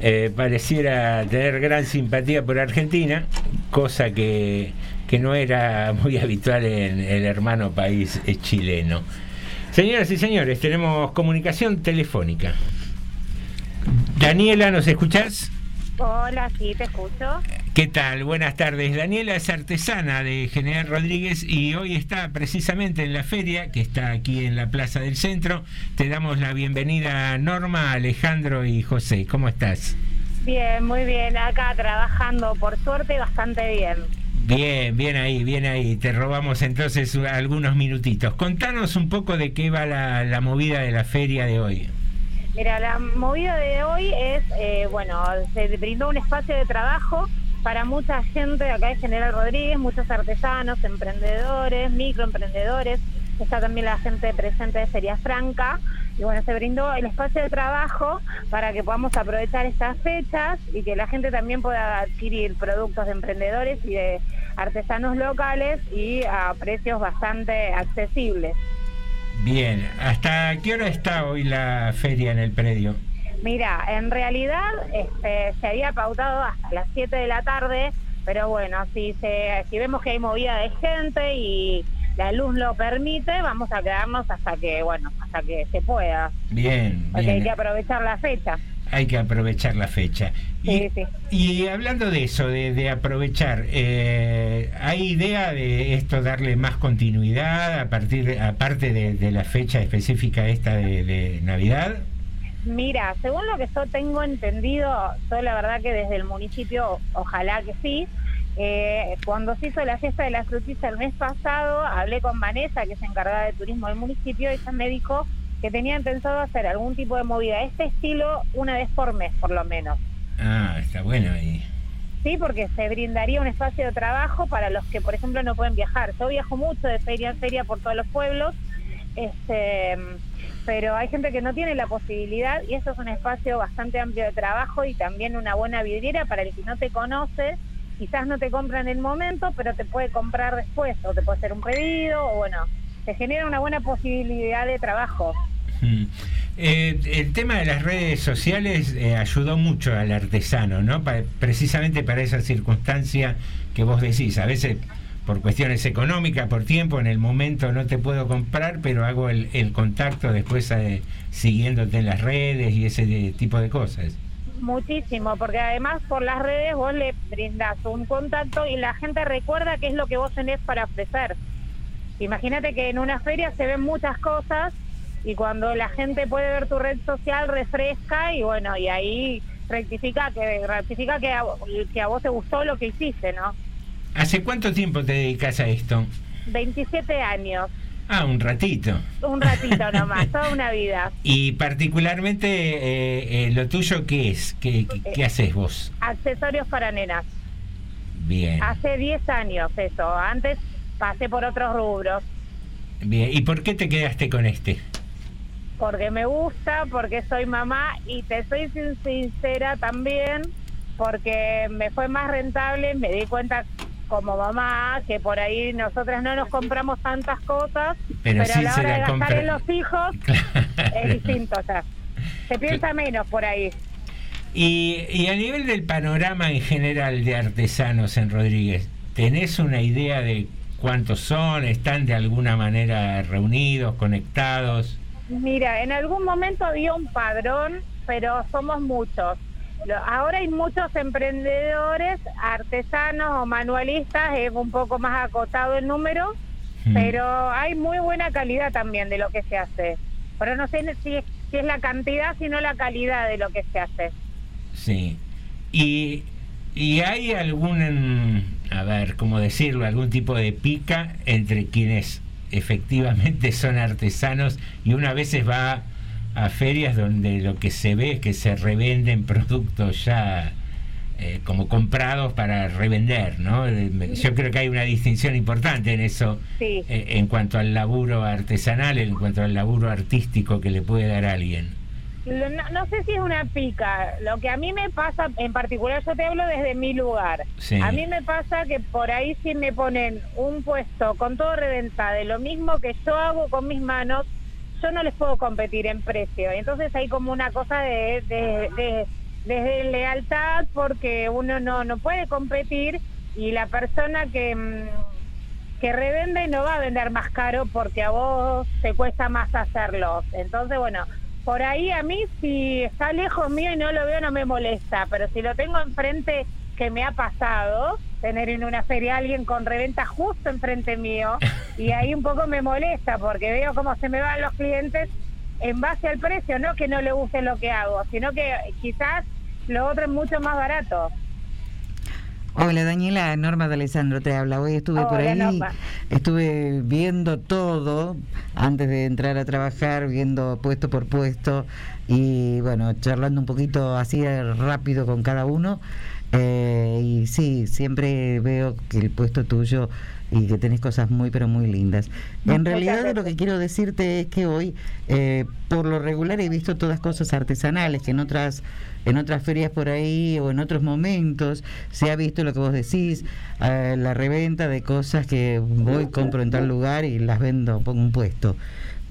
eh, pareciera tener gran simpatía por Argentina, cosa que, que no era muy habitual en el hermano país chileno. Señoras y señores, tenemos comunicación telefónica. Daniela, ¿nos escuchás? Hola, sí, te escucho. ¿Qué tal? Buenas tardes. Daniela es artesana de General Rodríguez y hoy está precisamente en la feria que está aquí en la Plaza del Centro. Te damos la bienvenida a Norma, Alejandro y José. ¿Cómo estás? Bien, muy bien. Acá trabajando, por suerte, bastante bien. Bien, bien ahí, bien ahí. Te robamos entonces algunos minutitos. Contanos un poco de qué va la, movida de la feria de hoy. Mira, la movida de hoy es, eh, bueno, se brindó un espacio de trabajo para mucha gente acá de General Rodríguez, muchos artesanos, emprendedores, microemprendedores. Está también la gente presente de Feria Franca. Y bueno, se brindó el espacio de trabajo para que podamos aprovechar estas fechas y que la gente también pueda adquirir productos de emprendedores y de artesanos locales y a precios bastante accesibles. Bien, ¿hasta qué hora está hoy la feria en el predio? Mira, en realidad este, se había pautado hasta las 7 de la tarde, pero bueno, si, se, si vemos que hay movida de gente y la luz lo permite, vamos a quedarnos hasta que, bueno, hasta que se pueda. Bien, Porque bien. hay que aprovechar la fecha. Hay que aprovechar la fecha. Sí, sí. Y hablando de eso, de, de aprovechar, eh, ¿hay idea de esto darle más continuidad a partir de- aparte de, de la fecha específica esta de, de Navidad? Mira, según lo que yo tengo entendido, yo la verdad que desde el municipio, ojalá que sí, eh, cuando se hizo la fiesta de la frutilla el mes pasado, hablé con Vanessa, que es encargada de turismo del municipio, y ella me dijo que tenían pensado hacer algún tipo de movida de este estilo una vez por mes, por lo menos. Ah, está bueno ahí. Sí, porque se brindaría un espacio de trabajo para los que, por ejemplo, no pueden viajar. Yo viajo mucho de feria en feria por todos los pueblos, este, pero hay gente que no tiene la posibilidad y esto es un espacio bastante amplio de trabajo y también una buena vidriera para el que no te conoce. Quizás no te compra en el momento, pero te puede comprar después o te puede hacer un pedido o bueno, te genera una buena posibilidad de trabajo. Mm. Eh, el tema de las redes sociales eh, ayudó mucho al artesano, ¿no? Pa- precisamente para esa circunstancia que vos decís. A veces por cuestiones económicas, por tiempo, en el momento no te puedo comprar, pero hago el, el contacto después eh, siguiéndote en las redes y ese de- tipo de cosas. Muchísimo, porque además por las redes vos le brindás un contacto y la gente recuerda qué es lo que vos tenés para ofrecer. Imagínate que en una feria se ven muchas cosas y cuando la gente puede ver tu red social refresca y bueno, y ahí rectifica que rectifica que a, que a vos te gustó lo que hiciste, ¿no? ¿Hace cuánto tiempo te dedicas a esto? 27 años, Ah, un ratito. un ratito nomás, toda una vida. Y particularmente eh, eh, lo tuyo, ¿qué es? ¿Qué, qué- qué haces vos? Accesorios para nenas. Bien, Hace 10 años eso, antes pasé por otros rubros. bien. ¿Y por qué te quedaste con este? porque me gusta, porque soy mamá y te soy sin- sincera también, porque me fue más rentable, me di cuenta como mamá que por ahí nosotras no nos compramos tantas cosas, Pero pero, sí a la hora la de gastar compra- en los hijos es distinto, o sea, se piensa menos por ahí. Y, y a nivel del panorama en general de artesanos en Rodríguez, ¿tenés una idea de cuántos son? ¿Están de alguna manera reunidos, conectados? Mira, en algún momento había un padrón, pero somos muchos. Ahora hay muchos emprendedores, artesanos o manualistas, es un poco más acotado el número, Mm. pero hay muy buena calidad también de lo que se hace. Pero no sé si es, si es la cantidad, sino la calidad de lo que se hace. Sí. Y, y hay algún, a ver, ¿cómo decirlo? Algún tipo de pica entre quienes efectivamente son artesanos y una veces va a ferias donde lo que se ve es que se revenden productos ya eh, como comprados para revender, ¿no? Eh, Yo creo que hay una distinción importante en eso Sí. eh, en cuanto al laburo artesanal, en cuanto al laburo artístico que le puede dar a alguien. No, no sé si es una pica. Lo que a mí me pasa, en particular, yo te hablo desde mi lugar. Sí. A mí me pasa que por ahí si me ponen un puesto con todo reventa de lo mismo que yo hago con mis manos, yo no les puedo competir en precio. Entonces hay como una cosa de, de, de- de lealtad porque uno no, no puede competir y la persona que... mm, que revende no va a vender más caro porque a vos te cuesta más hacerlo. Entonces, bueno, por ahí a mí si está lejos mío y no lo veo no me molesta, pero si lo tengo enfrente que me ha pasado, tener en una feria a alguien con reventa justo enfrente mío y ahí un poco me molesta porque veo cómo se me van los clientes en base al precio, no que no le guste lo que hago, sino que quizás lo otro es mucho más barato. Hola Daniela, Norma de Alessandro te habla. Hoy estuve por ahí, Norma. estuve viendo todo antes de entrar a trabajar, viendo puesto por puesto y bueno, charlando un poquito así rápido con cada uno. Eh, y sí, siempre veo que el puesto tuyo y que tenés cosas muy pero muy lindas. En realidad lo que quiero decirte es que hoy eh, por lo regular he visto todas cosas artesanales que en otras en otras ferias por ahí o en otros momentos se ha visto lo que vos decís, eh, la reventa de cosas que voy, compro en tal lugar y las vendo, pongo un puesto.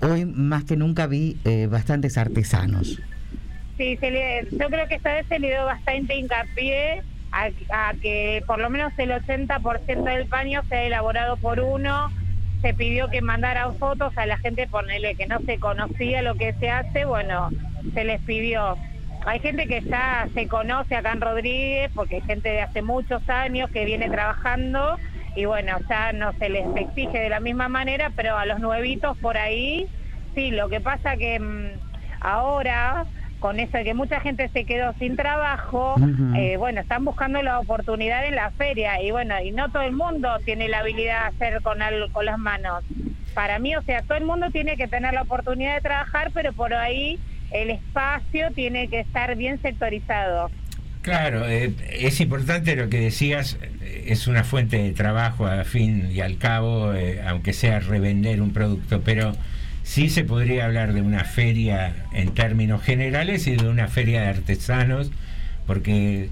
Hoy más que nunca vi eh, bastantes artesanos. Sí, se le- yo creo que esta vez se le dio bastante hincapié a, que por lo menos el 80% del paño sea elaborado por uno. Se pidió que mandaran fotos a la gente, ponerle que no se conocía lo que se hace, bueno, se les pidió. Hay gente que ya se conoce acá en Rodríguez, porque hay gente de hace muchos años que viene trabajando y bueno, ya no se les exige de la misma manera, pero a los nuevitos por ahí, sí, lo que pasa que mm, ahora con eso de que mucha gente se quedó sin trabajo, eh, bueno, están buscando la oportunidad en la feria y bueno, y no todo el mundo tiene la habilidad de hacer con, al- con las manos. Para mí, o sea, todo el mundo tiene que tener la oportunidad de trabajar, pero por ahí el espacio tiene que estar bien sectorizado. Claro, eh, es importante lo que decías, eh, es una fuente de trabajo a fin y al cabo, eh, aunque sea revender un producto, pero sí se podría hablar de una feria en términos generales y de una feria de artesanos, porque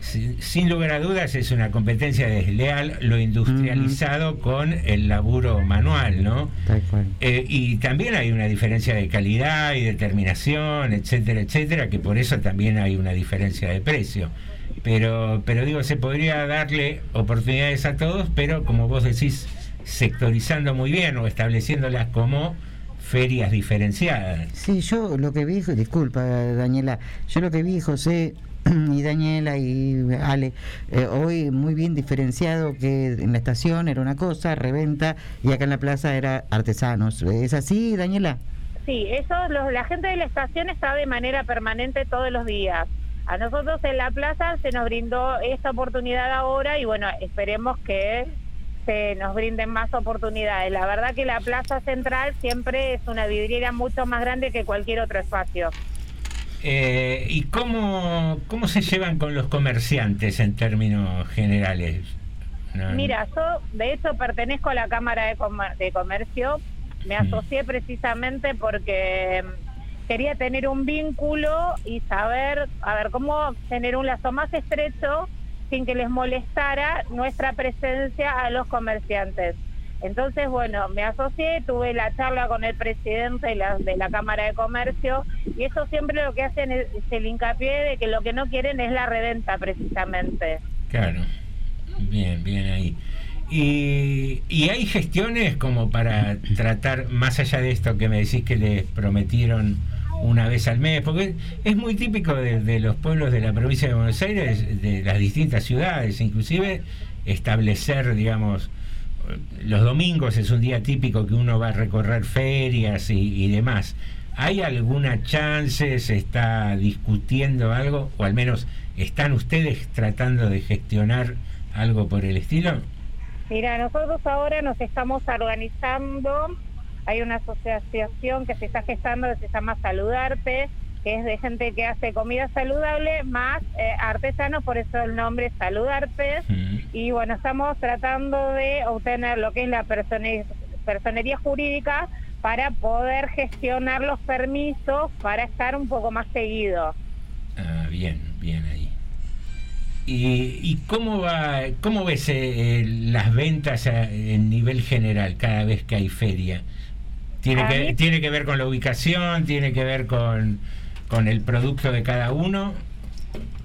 si- sin lugar a dudas es una competencia desleal lo industrializado con el laburo manual, ¿no? Tal cual. Eh, y también hay una diferencia de calidad y determinación, etcétera, etcétera, que por eso también hay una diferencia de precio. Pero, pero digo, se podría darle oportunidades a todos, pero como vos decís, sectorizando muy bien o estableciéndolas como ferias diferenciadas. Sí, yo lo que vi, disculpa Daniela, yo lo que vi José y Daniela y Ale, eh, hoy muy bien diferenciado que en la estación era una cosa, reventa, y acá en la plaza era artesanos. ¿Es así, Daniela? Sí, eso los- la gente de la estación está de manera permanente todos los días. A nosotros en la plaza se nos brindó esta oportunidad ahora y bueno, esperemos que se nos brinden más oportunidades. La verdad que la plaza central siempre es una vidriera mucho más grande que cualquier otro espacio. Eh, ¿Y cómo, cómo se llevan con los comerciantes en términos generales? No, Mira, yo de hecho pertenezco a la Cámara de, Comer- de Comercio, me asocié precisamente porque mm, quería tener un vínculo y saber, a ver, cómo tener un lazo más estrecho sin que les molestara nuestra presencia a los comerciantes. Entonces, bueno, me asocié, tuve la charla con el presidente de la, de la Cámara de Comercio y eso siempre lo que hacen es, el hincapié de que lo que no quieren es la reventa precisamente. Claro, bien, bien ahí. Y, y hay gestiones como para tratar, más allá de esto que me decís que les prometieron una vez al mes, porque es muy típico de, los pueblos de la provincia de Buenos Aires, de las distintas ciudades, inclusive establecer, digamos, los domingos es un día típico que uno va a recorrer ferias y, y demás. ¿Hay alguna chance? ¿Se está discutiendo algo? ¿O al menos están ustedes tratando de gestionar algo por el estilo? Mira, nosotros ahora nos estamos organizando, hay una asociación que se está gestando que se llama Saludarte, que es de gente que hace comida saludable, más eh, artesanos, por eso el nombre es Saludarte. Y bueno, estamos tratando de obtener lo que es la persone- personería jurídica para poder gestionar los permisos para estar un poco más seguido. Ah, bien, bien ahí. ¿Y, y cómo va, cómo ves eh, eh, las ventas a- en nivel general cada vez que hay feria? ¿Tiene que, mí- ¿Tiene que ver con la ubicación? ¿Tiene que ver con, con el producto de cada uno?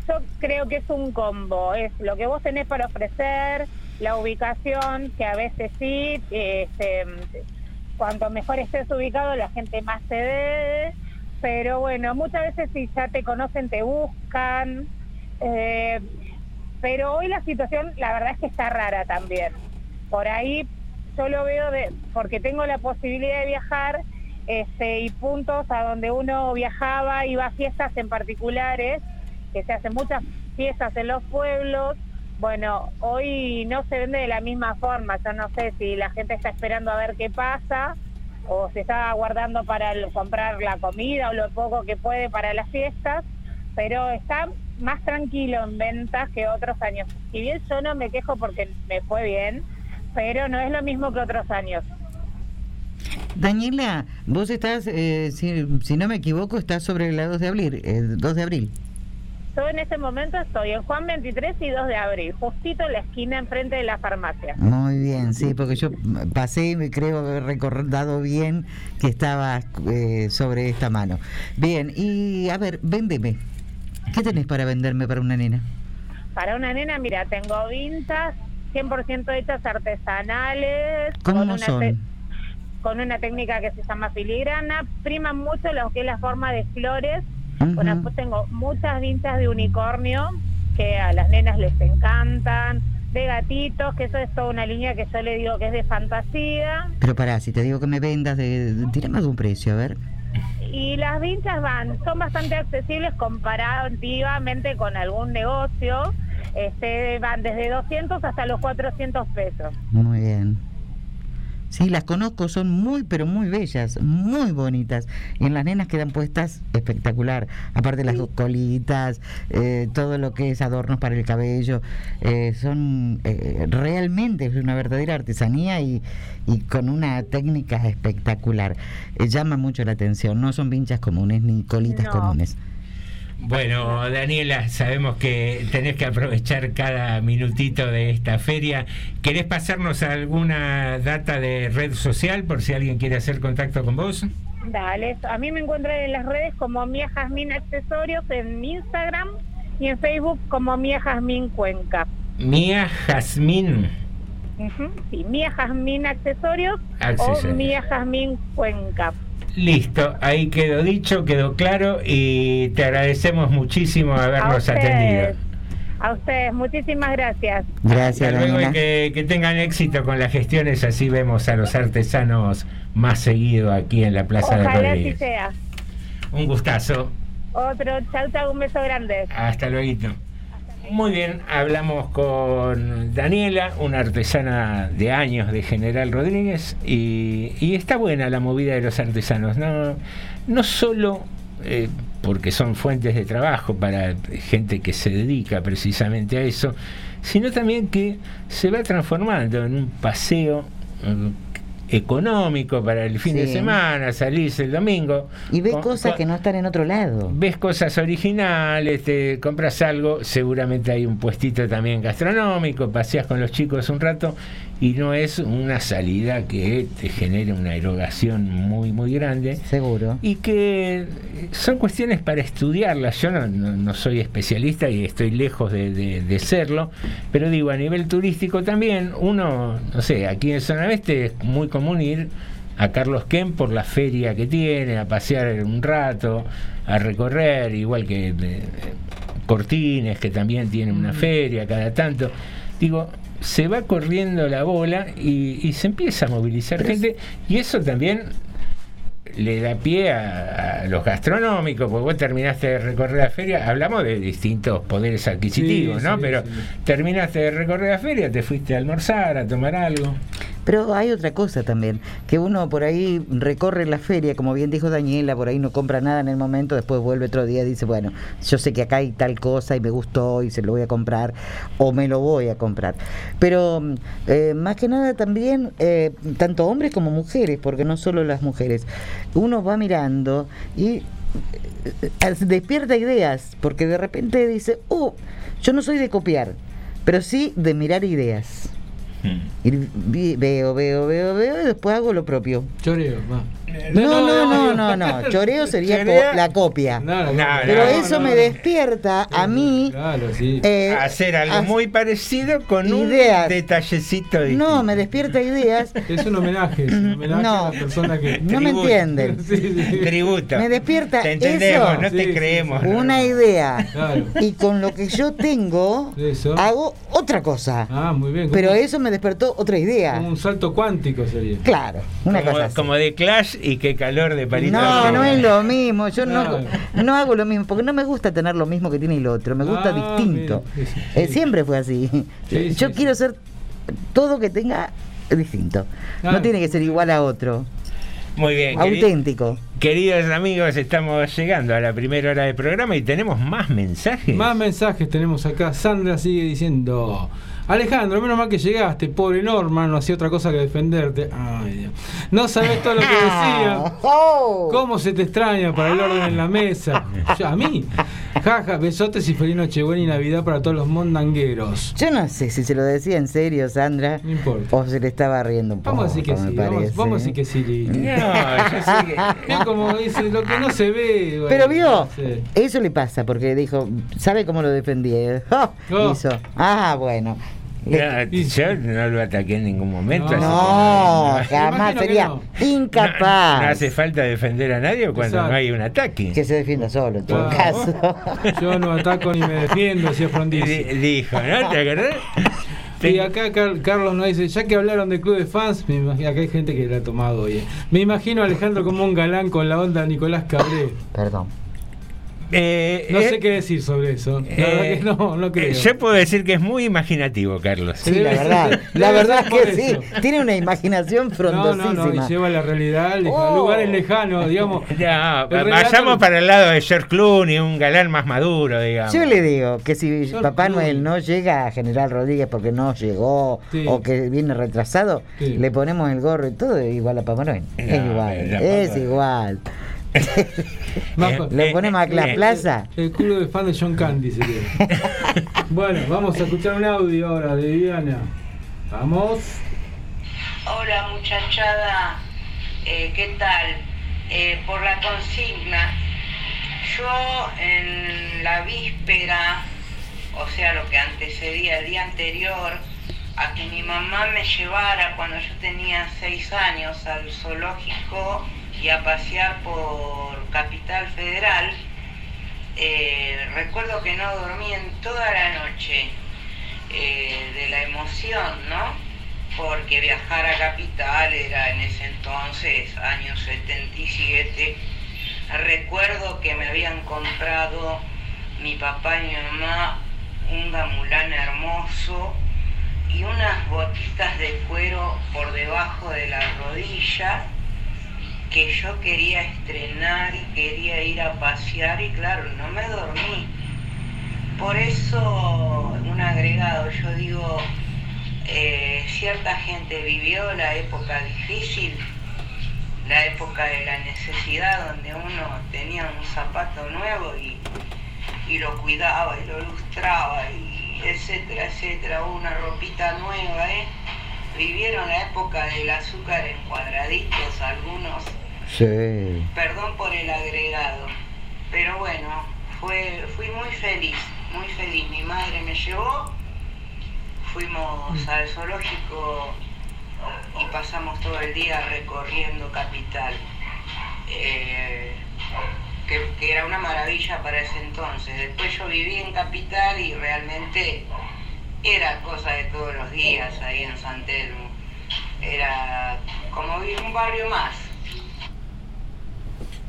Yo creo que es un combo, es lo que vos tenés para ofrecer, la ubicación, que a veces sí, este, cuanto mejor estés ubicado, la gente más te ve, pero bueno, muchas veces si ya te conocen, te buscan, eh, pero hoy la situación, la verdad es que está rara también. Por ahí yo lo veo de, porque tengo la posibilidad de viajar este, y puntos a donde uno viajaba, iba a fiestas en particulares, que se hacen muchas fiestas en los pueblos, Bueno, hoy no se vende de la misma forma. Yo no sé si la gente está esperando a ver qué pasa o se está guardando para comprar la comida o lo poco que puede para las fiestas, pero está más tranquilo en ventas que otros años. Si bien yo no me quejo porque me fue bien, pero no es lo mismo que otros años. Daniela, vos estás, eh, si, si no me equivoco, estás sobre la 2 de abril. eh, 2 de abril. Yo en este momento estoy en Juan 23 y 2 de abril, justito en la esquina enfrente de la farmacia. Muy bien, sí, porque yo pasé y me creo haber recordado bien que estaba eh, sobre esta mano. Bien, y a ver, véndeme. ¿Qué tenés para venderme para una nena? Para una nena, mira, tengo vintas 100% hechas artesanales. ¿Cómo una son? te- con una técnica que se llama filigrana. Priman mucho lo que es la forma de flores. Bueno, después tengo muchas vintas de unicornio que a las nenas les encantan. De gatitos, que eso es toda una línea que yo le digo que es de fantasía. Pero pará, si te digo que me vendas, de, de- tirame algún precio, a ver. Y las vinchas van, son bastante accesibles comparativamente con algún negocio. Este, van desde 200 hasta los 400 pesos. Muy bien. Sí, las conozco, son muy, pero muy bellas, muy bonitas. Y en las nenas quedan puestas espectacular. Aparte las colitas, eh, todo lo que es adornos para el cabello. eh, son eh, realmente es una verdadera artesanía y, y con una técnica espectacular. Eh, llama mucho la atención. No son vinchas comunes ni colitas No. comunes. Bueno, Daniela, sabemos que tenés que aprovechar cada minutito de esta feria. ¿Querés pasarnos alguna data de red social por si alguien quiere hacer contacto con vos? Dale, a mí me encuentran en las redes como Mía Jazmín Accesorios en Instagram y en Facebook como Mía Jazmín Cuenca. Mía Jazmín. Sí, Mía Jazmín Accesorios, Accesorios. o Mía Jazmín Cuenca. Listo, ahí quedó dicho, quedó claro y te agradecemos muchísimo habernos atendido. a ustedes, muchísimas gracias. Gracias, Hasta luego que, que tengan éxito con las gestiones, así vemos a los artesanos más seguido aquí en la Plaza de Ojalá así Rodríguez. sea. Un gustazo. Otro, chau, chau, un beso grande. Hasta luego. Muy bien, hablamos con Daniela, una artesana de años de General Rodríguez, y, está buena la movida de los artesanos, no, no solo eh, porque son fuentes de trabajo para gente que se dedica precisamente a eso, sino también que se va transformando en un paseo económico para el fin de semana, salís el domingo. Y ves con- cosas con- que no están en otro lado. ves cosas originales, te compras algo, seguramente hay un puestito también gastronómico, paseas con los chicos un rato y no es una salida que te genere una erogación muy muy grande. Seguro. Y que son cuestiones para estudiarlas. Yo no, no- no soy especialista y estoy lejos de, de- de serlo, pero digo, a nivel turístico también, uno, no sé, aquí en Zona Oeste es muy común ir a Carlos Ken por la feria que tiene, a pasear un rato, a recorrer, igual que eh, Cortines, que también tiene una feria cada tanto. Digo, se va corriendo la bola y, y se empieza a movilizar gente, y eso también le da pie a, a los gastronómicos, porque vos terminaste de recorrer la feria, hablamos de distintos poderes adquisitivos, Sí, ¿no? sí, Pero sí. terminaste de recorrer la feria, te fuiste a almorzar, a tomar algo. Pero hay otra cosa también, que uno por ahí recorre la feria, como bien dijo Daniela, por ahí no compra nada en el momento, después vuelve otro día y dice, bueno, yo sé que acá hay tal cosa y me gustó y se lo voy a comprar o me lo voy a comprar. Pero eh, más que nada también, eh, tanto hombres como mujeres, porque no solo las mujeres, uno va mirando y eh, despierta ideas, porque de repente dice, oh, yo no soy de copiar, pero sí de mirar ideas. Y veo, veo, veo, veo y después hago lo propio. Choreo, va. No, no, no, no, no. Choreo sería co- la copia. No, no, Pero no, eso no, me no. despierta a mí. Claro, sí. eh, Hacer algo muy parecido con ideas. un detallecito distinto. No, me despierta ideas. Es un homenaje, es un homenaje No. a la persona que. No me entienden. Tributo. Me despierta Te entendemos, eso. no te Sí, sí, creemos. Una idea. Claro. Y con lo que yo tengo, Eso. hago otra cosa. Ah, muy bien. Pero eso me despertó otra idea. como un salto cuántico sería. Claro, una como, cosa así. como de Clash y qué calor de palito. No, de no es lo mismo. Yo no, no hago lo mismo, porque no me gusta tener lo mismo que tiene el otro. Me gusta Ah, distinto. bien, sí, sí, Eh, sí. siempre fue así. Sí, Yo sí, quiero ser todo que tenga distinto. No tiene que ser igual a otro. Muy bien. Auténtico. Queridos amigos, estamos llegando a la primera hora del programa y tenemos más mensajes. Más mensajes tenemos acá. Sandra sigue diciendo. Alejandro, menos mal que llegaste, pobre Norman, no hacía otra cosa que defenderte. Ay, Dios. No sabes todo lo que decía. ¿Cómo se te extraña para el orden en la mesa? Yo, a mí. Jaja, besotes y feliz Nochebuena y Navidad para todos los mondangueros. Yo no sé si se lo decía en serio, Sandra. No importa. O se le estaba riendo un poco. Vamos a decir que sí, vamos, parece. vamos a decir que sí. Lili. No, yo sé que- como dice, lo que no se ve. bueno, Pero vio, no sé. eso le pasa porque dijo, ¿sabe cómo lo defendí? ¡Oh! Oh. Hizo. Ah, bueno. Le- No, yo no lo ataqué en ningún momento. así que No, no- jamás sería no. incapaz. No, no hace falta defender a nadie cuando Exacto. no hay un ataque. Que se defienda solo, en todo Claro. caso. Yo no ataco ni me defiendo, decía Di- Frondizi. Dijo, ¿no? ¿Te acordás? Y acá Car- Carlos nos dice, ya que hablaron del club de fans, me imagino, acá hay gente que la ha tomado hoy. eh. Me imagino a Alejandro como un galán con la onda de Nicolás Cabré. Perdón. Eh, No eh, sé qué decir sobre eso. La verdad eh, que no, no creo. eh, Yo puedo decir que es muy imaginativo, Carlos. Sí, la verdad. La verdad por que sí. Tiene una imaginación No, frondosísima. no, no, y lleva la realidad Oh. lugares lejanos, digamos. Relato- vayamos para el lado de George Clooney, un galán más maduro, digamos. Yo le digo que si George Papá Clooney. Noel no llega a General Rodríguez porque no llegó Sí. o que viene retrasado, Sí. le ponemos el gorro y todo igual a Papá Noel. es No, igual, es igual. Le ponemos a la plaza. El club de fan de John Candy sería. bueno, vamos a escuchar un audio ahora de Viviana. Vamos. Hola muchachada, Eh, ¿qué tal? Eh, por la consigna, yo en la víspera, o sea, lo que antecedía el día anterior, a que mi mamá me llevara cuando yo tenía seis años al zoológico y a pasear por Capital Federal, eh, recuerdo que no dormí en toda la noche eh, de la emoción, ¿no? Porque viajar a Capital era en ese entonces, año 77. Recuerdo que me habían comprado mi papá y mi mamá un gamulán hermoso y unas botitas de cuero por debajo de la rodilla que yo quería estrenar y quería ir a pasear y claro, no me dormí. Por eso, un agregado, yo digo, eh, cierta gente vivió la época difícil, la época de la necesidad donde uno tenía un zapato nuevo y, y lo cuidaba y lo lustraba y etcétera, etcétera, una ropita nueva, ¿eh? Vivieron la época del azúcar en cuadraditos algunos Sí. Perdón por el agregado, pero bueno, fue, fui muy feliz, muy feliz. Mi madre me llevó, fuimos al zoológico y pasamos todo el día recorriendo Capital, eh, que, que era una maravilla para ese entonces. Después yo viví en Capital y realmente era cosa de todos los días ahí en San Telmo. Era como vivir un barrio más.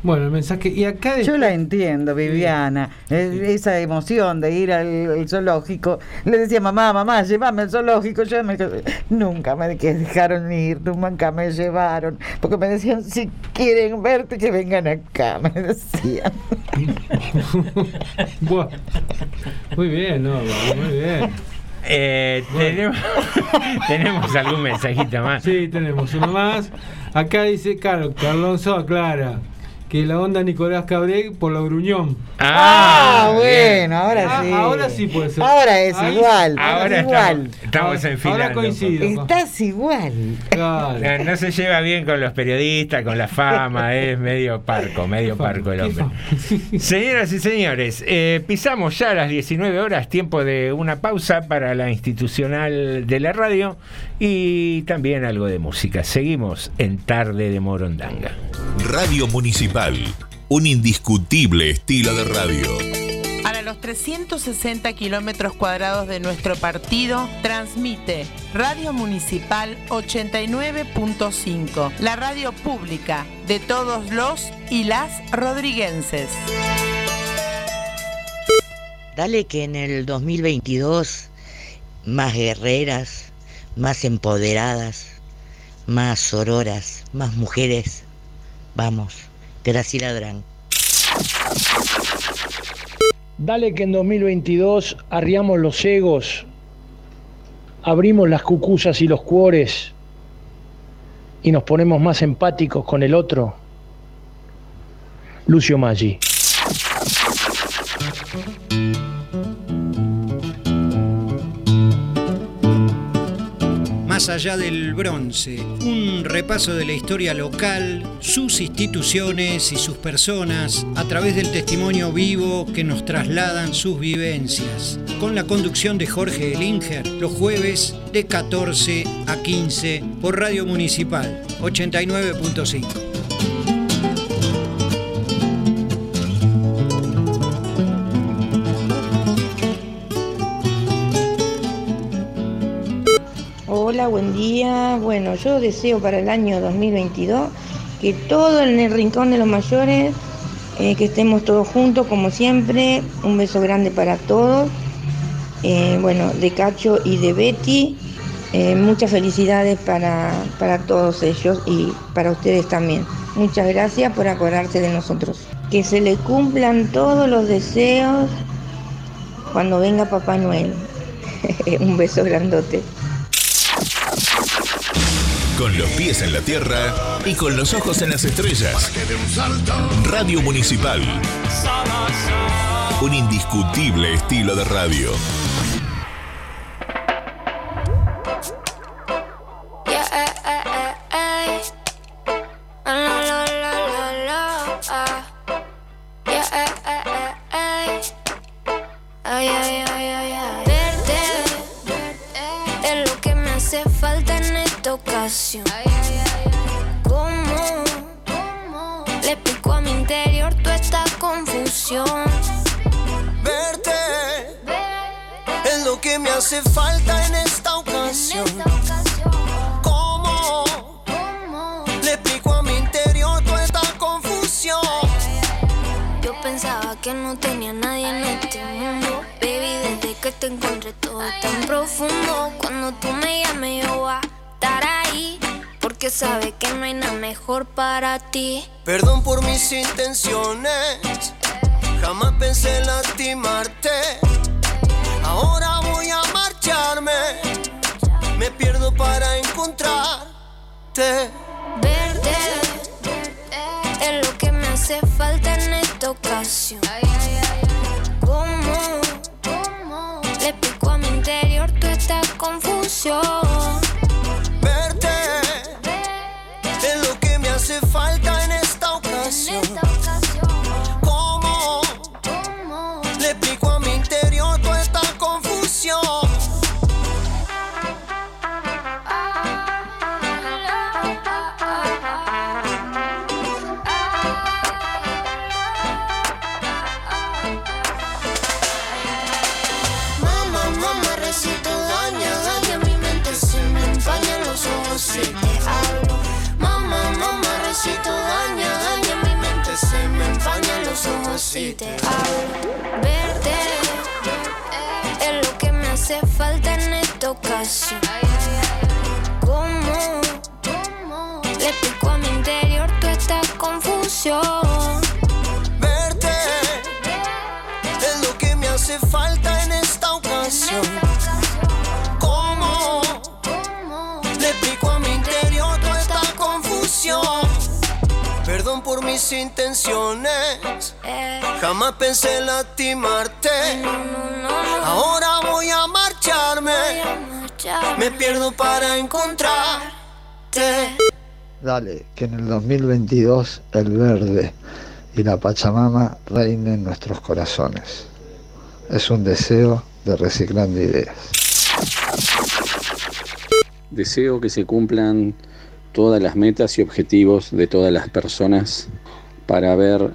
Bueno, el mensaje. Y acá Yo la entiendo, Viviana. Esa emoción de ir al, al zoológico. Le decía, mamá, mamá, llévame al zoológico. Yo me- Nunca me dejaron ir, nunca me llevaron. Porque me decían, si quieren verte, que vengan acá. Me decían. Buah. Muy bien, no, muy bien. Eh, tenemos, tenemos algún mensajito más. Sí, tenemos uno más. Acá dice, claro, Carlonso aclara que la onda Nicolás Cabré por la gruñón. Ah, bueno, ahora Ah, sí. ahora sí puede ser. Ahora es Ahí- igual. Ahora es igual. estamos, estamos Ahora- enfilando. ahora coincido. Estás igual. Claro. No, no se lleva bien con los periodistas, con la fama, es medio parco, medio parco el hombre. Señoras y señores, eh, pisamos ya a las 19 horas, tiempo de una pausa para la institucional de la radio y también algo de música. Seguimos en Tarde de Morondanga. Radio Municipal, un indiscutible estilo de radio. Los 360 kilómetros cuadrados de nuestro partido, transmite Radio Municipal 89.5, la radio pública de todos los y las rodriguenses. Dale que en el 2022 más guerreras, más empoderadas, más sororas, más mujeres. Vamos, Graciela Drán. Dale que en 2022 arriamos los egos, abrimos las cucusas y los cuores y nos ponemos más empáticos con el otro. Lucio Maggi. Más allá del bronce, un repaso de la historia local, sus instituciones y sus personas a través del testimonio vivo que nos trasladan sus vivencias. Con la conducción de Jorge Elinger, los jueves de 14 a 15 por Radio Municipal 89.5. Buen día. Bueno, yo deseo para el año 2022 que todo en el rincón de los mayores, eh, que estemos todos juntos como siempre. Un beso grande para todos. Eh, bueno, de Cacho y de Betty. eh, muchas felicidades para, para todos ellos y para ustedes también. Muchas gracias por acordarse de nosotros. Que se le cumplan todos los deseos cuando venga Papá Noel. Un beso grandote. Con los pies en la tierra y con los ojos en las estrellas. Radio Municipal. Un indiscutible estilo de radio. Mejor para ti. Perdón por mis intenciones, jamás pensé lastimarte. Ahora voy a marcharme, me pierdo para encontrarte. Verte es lo que me hace falta en esta ocasión. ¿Cómo le explico a mi interior toda esta confusión? Pierdo para encontrarte. Dale, que en el 2022 el verde y la Pachamama reinen en nuestros corazones. Es un deseo de reciclando ideas. Deseo que se cumplan todas las metas y objetivos de todas las personas para ver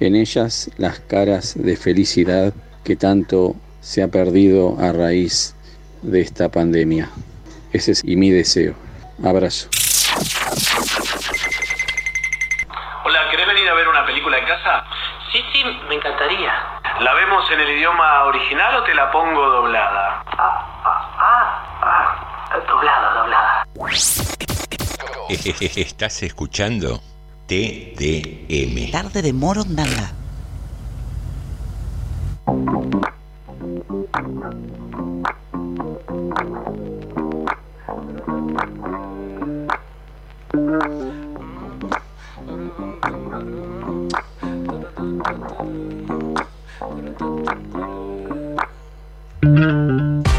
en ellas las caras de felicidad que tanto se ha perdido a raíz de esta pandemia. Ese es y mi deseo. Abrazo. Hola, ¿querés venir a ver una película en casa? Sí, sí, me encantaría. ¿La vemos en el idioma original o te la pongo doblada? Ah, doblada, doblada. Estás escuchando TDM. Tarde de Morondanga. thank mm -hmm. you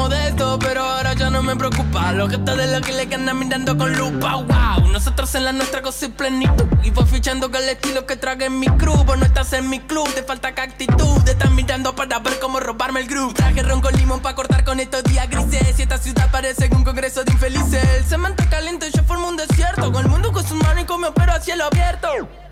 nos cegamos de esto, pero ahora ya no me preocupa. Los gestos de los que le andan mirando con lupa, wow. Nosotros en la nuestra cosa y plenitud. Y voy fichando con el estilo que trague en mi crew. Vos no estás en mi club, te falta que actitud. Te están mirando para ver cómo robarme el groove. Traje ron con limón para cortar con estos días grises. Y esta ciudad parece un congreso de infelices. El cemento caliente, yo formo un desierto. Con el mundo con su mano y con mi pero a cielo abierto.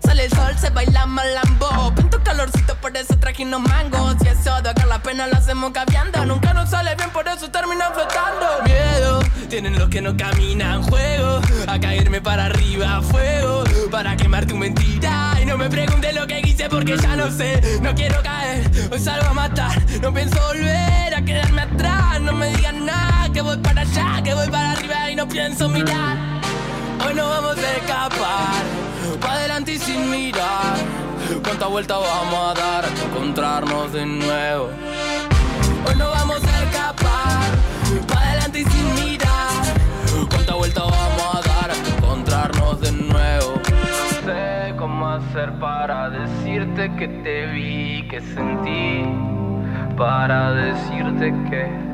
Sale el sol, se baila malambo. Pinto calorcito, por eso traje unos mangos. Y eso de acá la pena lo hacemos caviando. Nunca nos sale bien, por eso terminan flotando. Miedo, tienen los que no caminan. Juego a caerme para arriba. Fuego para quemar tu mentira. Y no me preguntes lo que hice porque ya no sé. No quiero caer, hoy salgo a matar. No pienso volver a quedarme atrás. No me digan nada, que voy para allá, que voy para arriba y no pienso mirar. Hoy no vamos a escapar, pa' adelante y sin mirar. ¿Cuántas vueltas vamos a dar hasta encontrarnos de nuevo? Hoy no vamos a escapar, pa' adelante y sin mirar. ¿Cuántas vueltas vamos a dar hasta encontrarnos de nuevo? No sé cómo hacer para decirte que te vi, que sentí, para decirte que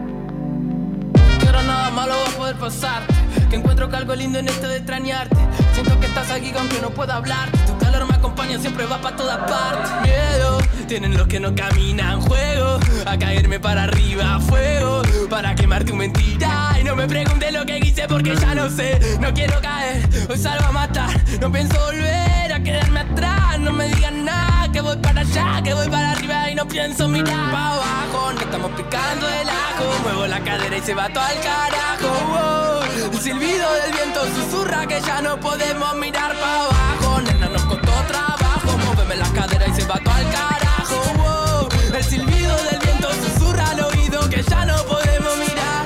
ahora nada malo va a poder pasarte. Encuentro que algo lindo en esto de extrañarte. Siento que estás aquí aunque no pueda hablarte. Tu calor me acompaña, siempre va para todas partes. Miedo, tienen los que no caminan. Juego a caerme para arriba. Fuego para quemar tu mentira. Y no me preguntes lo que hice porque ya no sé. No quiero caer, hoy salgo a matar. No pienso volver a quedarme atrás. No me digan nada, que voy para allá, que voy para arriba y no pienso mirar para abajo. No estamos picando el ajo. Muevo la cadera y se va todo al carajo. El silbido del viento susurra que ya no podemos mirar para abajo. Nena, nos costó trabajo. Móveme la cadera y se va todo al carajo. wow. El silbido del viento susurra al oído que ya no podemos mirar.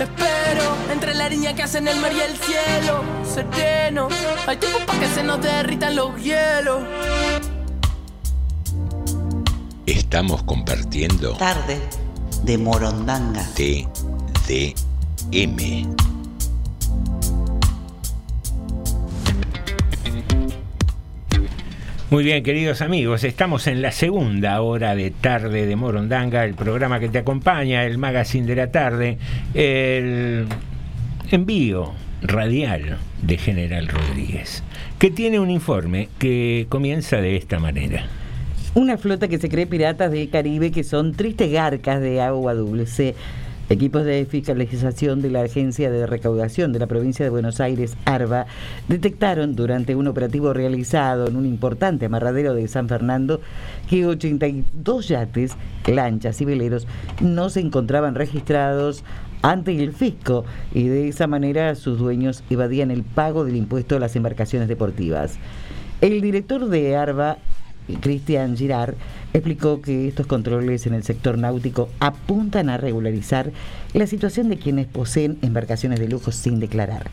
Espero entre la línea que hacen el mar y el cielo. Sereno, hay tiempo para que se nos derritan los hielos. Estamos compartiendo Tarde de Morondanga. Muy bien, queridos amigos, estamos en la segunda hora de tarde de Morondanga, el programa que te acompaña, el magazine de la tarde, el envío radial de General Rodríguez, que tiene un informe que comienza de esta manera. Una flota que se cree piratas del Caribe que son tristes garcas de agua dulce. Equipos de fiscalización de la Agencia de Recaudación de la provincia de Buenos Aires, ARBA, detectaron durante un operativo realizado en un importante amarradero de San Fernando que 82 yates, lanchas y veleros no se encontraban registrados ante el fisco y de esa manera sus dueños evadían el pago del impuesto a las embarcaciones deportivas. El director de ARBA, Cristian Girard, explicó que estos controles en el sector náutico apuntan a regularizar la situación de quienes poseen embarcaciones de lujo sin declarar.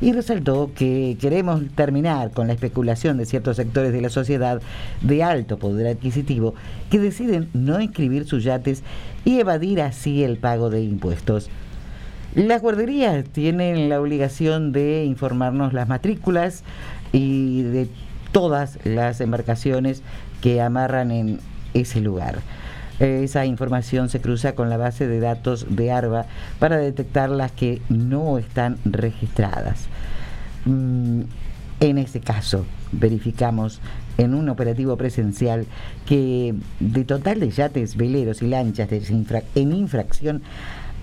Y resaltó que queremos terminar con la especulación de ciertos sectores de la sociedad de alto poder adquisitivo que deciden no inscribir sus yates y evadir así el pago de impuestos. Las guarderías tienen la obligación de informarnos las matrículas y de todas las embarcaciones que amarran en ese lugar. Esa información se cruza con la base de datos de ARBA para detectar las que no están registradas. Mm, en ese caso, verificamos en un operativo presencial que de total de yates, veleros y lanchas en infracción,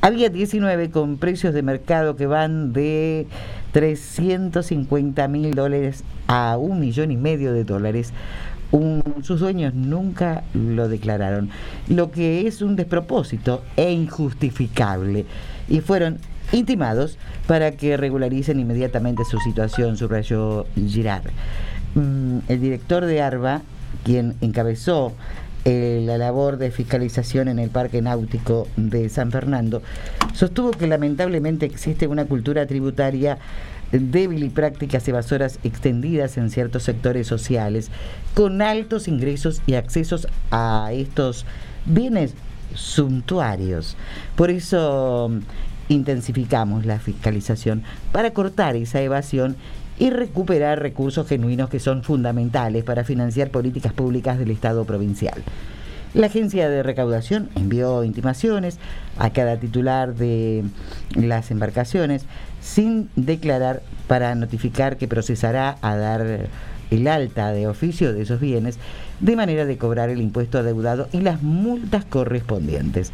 había 19 con precios de mercado que van de 350 mil dólares a un millón y medio de dólares. Sus dueños nunca lo declararon, lo que es un despropósito e injustificable. Y fueron intimados para que regularicen inmediatamente su situación, subrayó Girard. Mm, el director de ARBA, quien encabezó eh, la labor de fiscalización en el Parque Náutico de San Fernando, sostuvo que lamentablemente existe una cultura tributaria débil y prácticas evasoras extendidas en ciertos sectores sociales, con altos ingresos y accesos a estos bienes suntuarios. Por eso intensificamos la fiscalización para cortar esa evasión y recuperar recursos genuinos que son fundamentales para financiar políticas públicas del Estado provincial. La agencia de recaudación envió intimaciones a cada titular de las embarcaciones sin declarar para notificar que procesará a dar el alta de oficio de esos bienes de manera de cobrar el impuesto adeudado y las multas correspondientes.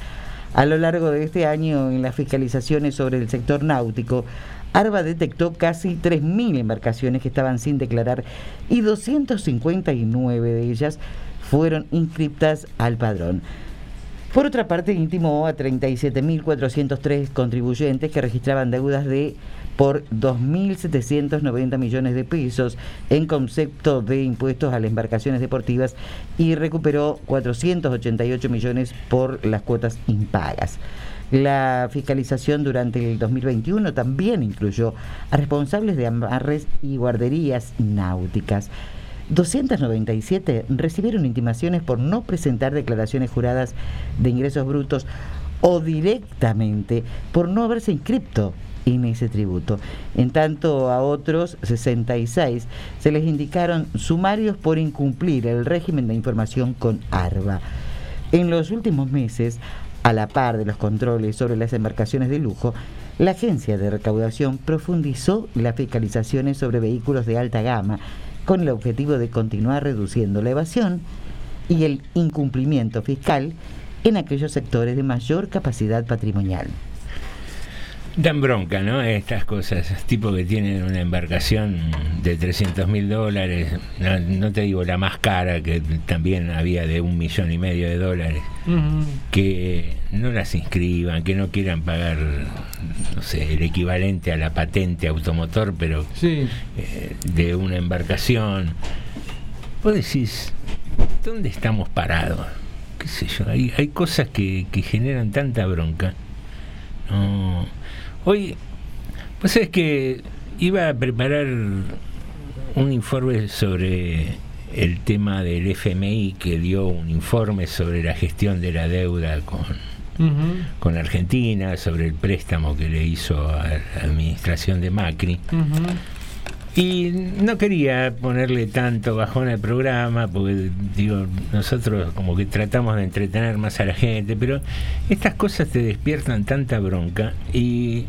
A lo largo de este año, en las fiscalizaciones sobre el sector náutico, ARBA detectó casi 3.000 embarcaciones que estaban sin declarar y 259 de ellas fueron inscriptas al padrón. Por otra parte, intimó a 37.403 contribuyentes que registraban deudas de por 2.790 millones de pesos en concepto de impuestos a las embarcaciones deportivas y recuperó 488 millones por las cuotas impagas. La fiscalización durante el 2021 también incluyó a responsables de amarres y guarderías náuticas. 297 recibieron intimaciones por no presentar declaraciones juradas de ingresos brutos o directamente por no haberse inscripto en ese tributo. En tanto a otros 66 se les indicaron sumarios por incumplir el régimen de información con ARBA. En los últimos meses, a la par de los controles sobre las embarcaciones de lujo, la agencia de recaudación profundizó las fiscalizaciones sobre vehículos de alta gama con el objetivo de continuar reduciendo la evasión y el incumplimiento fiscal en aquellos sectores de mayor capacidad patrimonial. Dan bronca, ¿no? Estas cosas, tipo que tienen una embarcación de 300 mil dólares, no, te digo la más cara, que también había de un millón y medio de dólares, que no las inscriban, que no quieran pagar, no sé, el equivalente a la patente automotor, pero eh, de una embarcación. Vos decís, ¿dónde estamos parados? ¿Qué sé yo? Hay, hay cosas que, que generan tanta bronca. No Hoy, pues es que iba a preparar un informe sobre el tema del FMI que dio un informe sobre la gestión de la deuda con, con Argentina, sobre el préstamo que le hizo a la administración de Macri. Y no quería ponerle tanto bajón al programa, porque digo, nosotros como que tratamos de entretener más a la gente, pero estas cosas te despiertan tanta bronca y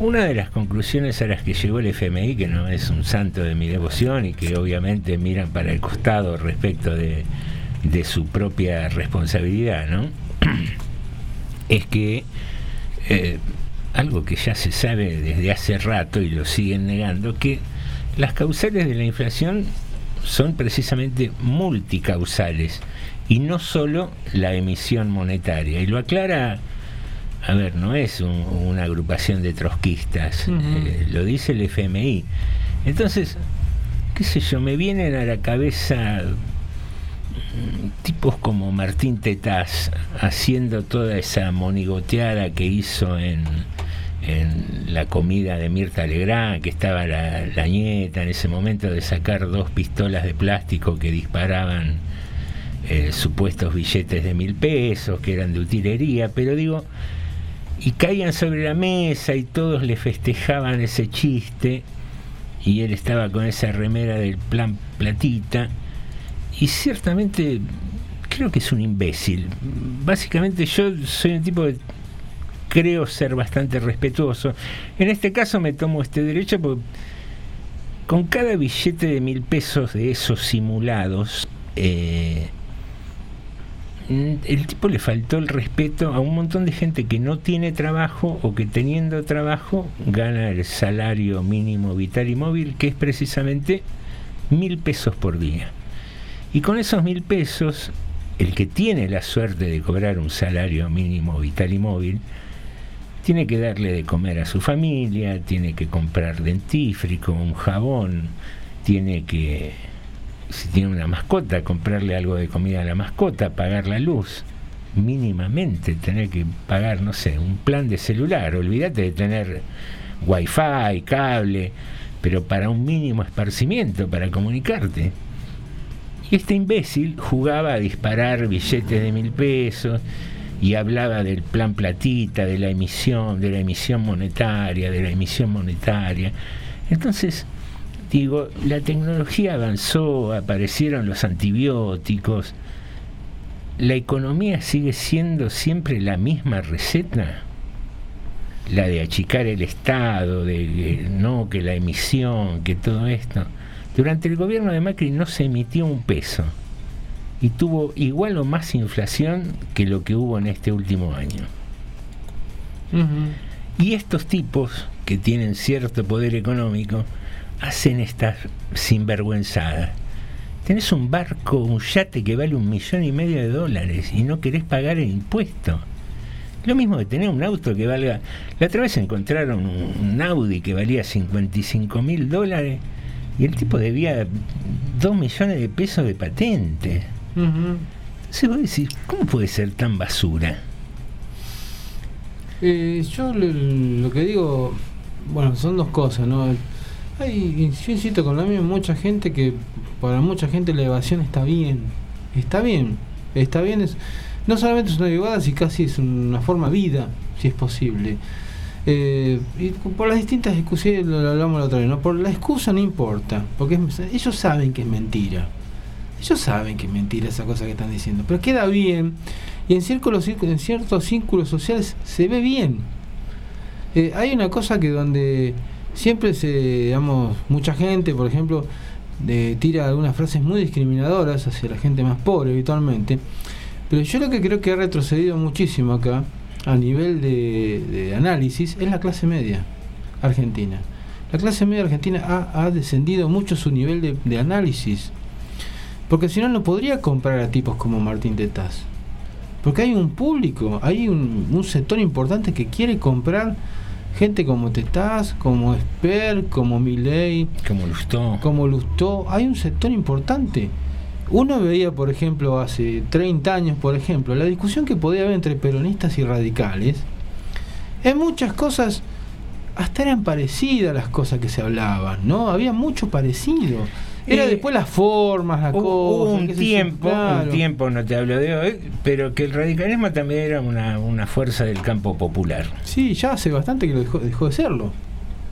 una de las conclusiones a las que llegó el FMI, que no es un santo de mi devoción y que obviamente miran para el costado respecto de, de su propia responsabilidad, ¿no? es que eh, algo que ya se sabe desde hace rato y lo siguen negando, que las causales de la inflación son precisamente multicausales y no solo la emisión monetaria. Y lo aclara, a ver, no es una agrupación de trotskistas, eh, lo dice el FMI. Entonces, qué sé yo, me vienen a la cabeza mm, tipos como Martín Tetaz haciendo toda esa monigoteada que hizo en en la comida de Mirta Legrand, que estaba la, nieta en ese momento de sacar dos pistolas de plástico que disparaban eh, supuestos billetes de mil pesos, que eran de utilería, pero digo, y caían sobre la mesa y todos le festejaban ese chiste, y él estaba con esa remera del plan platita, y ciertamente creo que es un imbécil. Básicamente yo soy un tipo de creo ser bastante respetuoso. En este caso me tomo este derecho porque con cada billete de mil pesos de esos simulados, eh, el tipo le faltó el respeto a un montón de gente que no tiene trabajo o que teniendo trabajo gana el salario mínimo vital y móvil, que es precisamente mil pesos por día. Y con esos mil pesos, el que tiene la suerte de cobrar un salario mínimo vital y móvil, tiene que darle de comer a su familia, tiene que comprar dentífrico, un jabón, tiene que, si tiene una mascota, comprarle algo de comida a la mascota, pagar la luz, mínimamente, tener que pagar, no sé, un plan de celular, olvídate de tener wifi, cable, pero para un mínimo esparcimiento, para comunicarte. Y este imbécil jugaba a disparar billetes de mil pesos y hablaba del plan platita, de la emisión, de la emisión monetaria, de la emisión monetaria. Entonces, digo, la tecnología avanzó, aparecieron los antibióticos, la economía sigue siendo siempre la misma receta, la de achicar el Estado, de no que la emisión, que todo esto. Durante el gobierno de Macri no se emitió un peso y tuvo igual o más inflación que lo que hubo en este último año. Y estos tipos que tienen cierto poder económico hacen estas sinvergüenzadas. Tenés un barco, un yate que vale un millón y medio de dólares y no querés pagar el impuesto. Lo mismo que tener un auto que valga... La otra vez encontraron un Audi que valía 55 mil dólares y el tipo debía 2 millones de pesos de patente. Entonces vos decís, ¿cómo puede ser tan basura? Eh, yo lo, lo que digo, bueno, son dos cosas, ¿no? Hay, yo insisto con la misma, mucha gente que para mucha gente la evasión está bien, está bien, está bien, es, no solamente es una evada, si casi es una forma vida, si es posible. Eh, y por las distintas discusiones, lo hablamos la otra vez, ¿no? por la excusa no importa, porque es- ellos saben que es mentira. Ellos saben que es mentira esa cosa que están diciendo, pero queda bien y en, círculos, en ciertos círculos sociales se ve bien. Eh, hay una cosa que donde siempre se, digamos, mucha gente, por ejemplo, de, tira algunas frases muy discriminadoras hacia la gente más pobre habitualmente, pero yo lo que creo que ha retrocedido muchísimo acá, a nivel de, análisis, es la clase media argentina. La clase media argentina ha, ha descendido mucho su nivel de análisis. Porque si no, no podría comprar a tipos como Martín Tetaz. Porque hay un público, hay un, un sector importante que quiere comprar gente como Tetaz, como Esper, como Milei, como Lustó. Como Lustó. Hay un sector importante. Uno veía, por ejemplo, hace 30 años, por ejemplo, la discusión que podía haber entre peronistas y radicales. En muchas cosas, hasta eran parecidas las cosas que se hablaban, ¿no? Había mucho parecido. Era Eh, después las formas, las Hubo cosas. un tiempo, claro. un tiempo, no te hablo de hoy, pero que el radicalismo también era una, una fuerza del campo popular. Sí, ya hace bastante que lo dejó, dejó de serlo.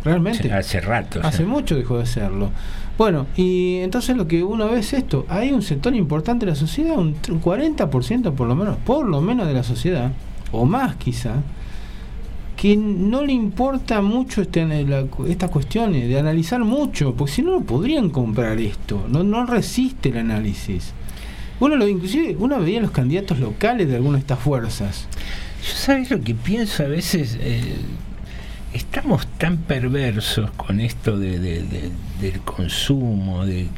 Realmente. Hace rato. Hace mucho dejó de serlo. Bueno, y entonces lo que uno ve es esto. Hay un sector importante de la sociedad, un 40% por lo menos, por lo menos de la sociedad, o más quizá, que no le importa mucho este, estas cuestiones, de analizar mucho, porque si no, no podrían comprar esto, no, resiste el análisis. Uno lo, inclusive uno veía los candidatos locales de alguna de estas fuerzas. Yo sabes lo que pienso a veces, Eh, estamos tan perversos con esto de, de- de- del consumo, de,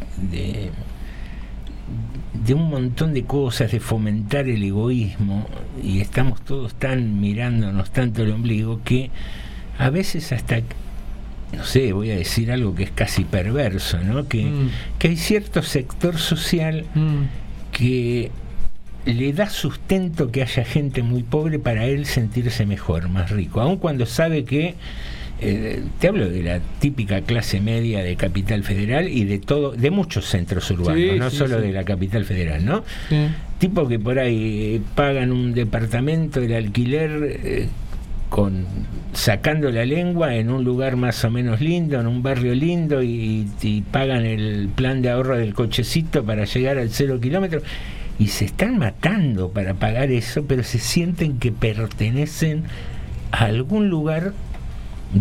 de, un montón de cosas, de fomentar el egoísmo, y estamos todos tan mirándonos tanto el ombligo que a veces hasta no sé, voy a decir algo que es casi perverso, ¿no? Que, Mm. que hay cierto sector social que le da sustento que haya gente muy pobre para él sentirse mejor, más rico, aun cuando sabe que eh, te hablo de la típica clase media de Capital Federal y de todo, de muchos centros urbanos, Sí, no sí, solo sí. de la Capital Federal, ¿no? Tipo que por ahí eh, pagan un departamento del alquiler eh, con sacando la lengua en un lugar más o menos lindo, en un barrio lindo y, y pagan el plan de ahorro del cochecito para llegar al cero kilómetro y se están matando para pagar eso, pero se sienten que pertenecen a algún lugar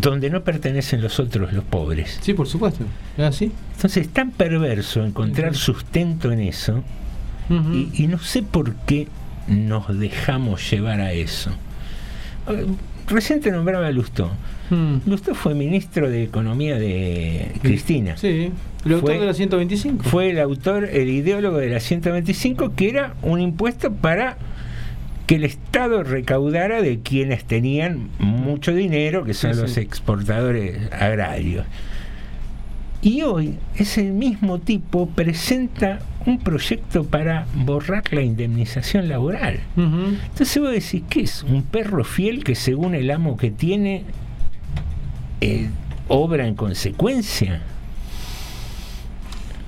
donde no pertenecen los otros, los pobres. Sí, por supuesto. ¿Es así? Entonces es tan perverso encontrar sustento en eso y, y no sé por qué nos dejamos llevar a eso. Eh, Recién te nombraba a Lustó. Mm. Lustó fue ministro de Economía de Cristina. Sí, el autor Fue- de la 125. Fue el autor, el ideólogo de la 125, que era un impuesto para que el Estado recaudara de quienes tenían mucho dinero, que son Sí, los sí. exportadores agrarios. Y hoy ese mismo tipo presenta un proyecto para borrar la indemnización laboral. Ujú. Entonces vos decís, ¿qué es? ¿Un perro fiel que según el amo que tiene eh, obra en consecuencia?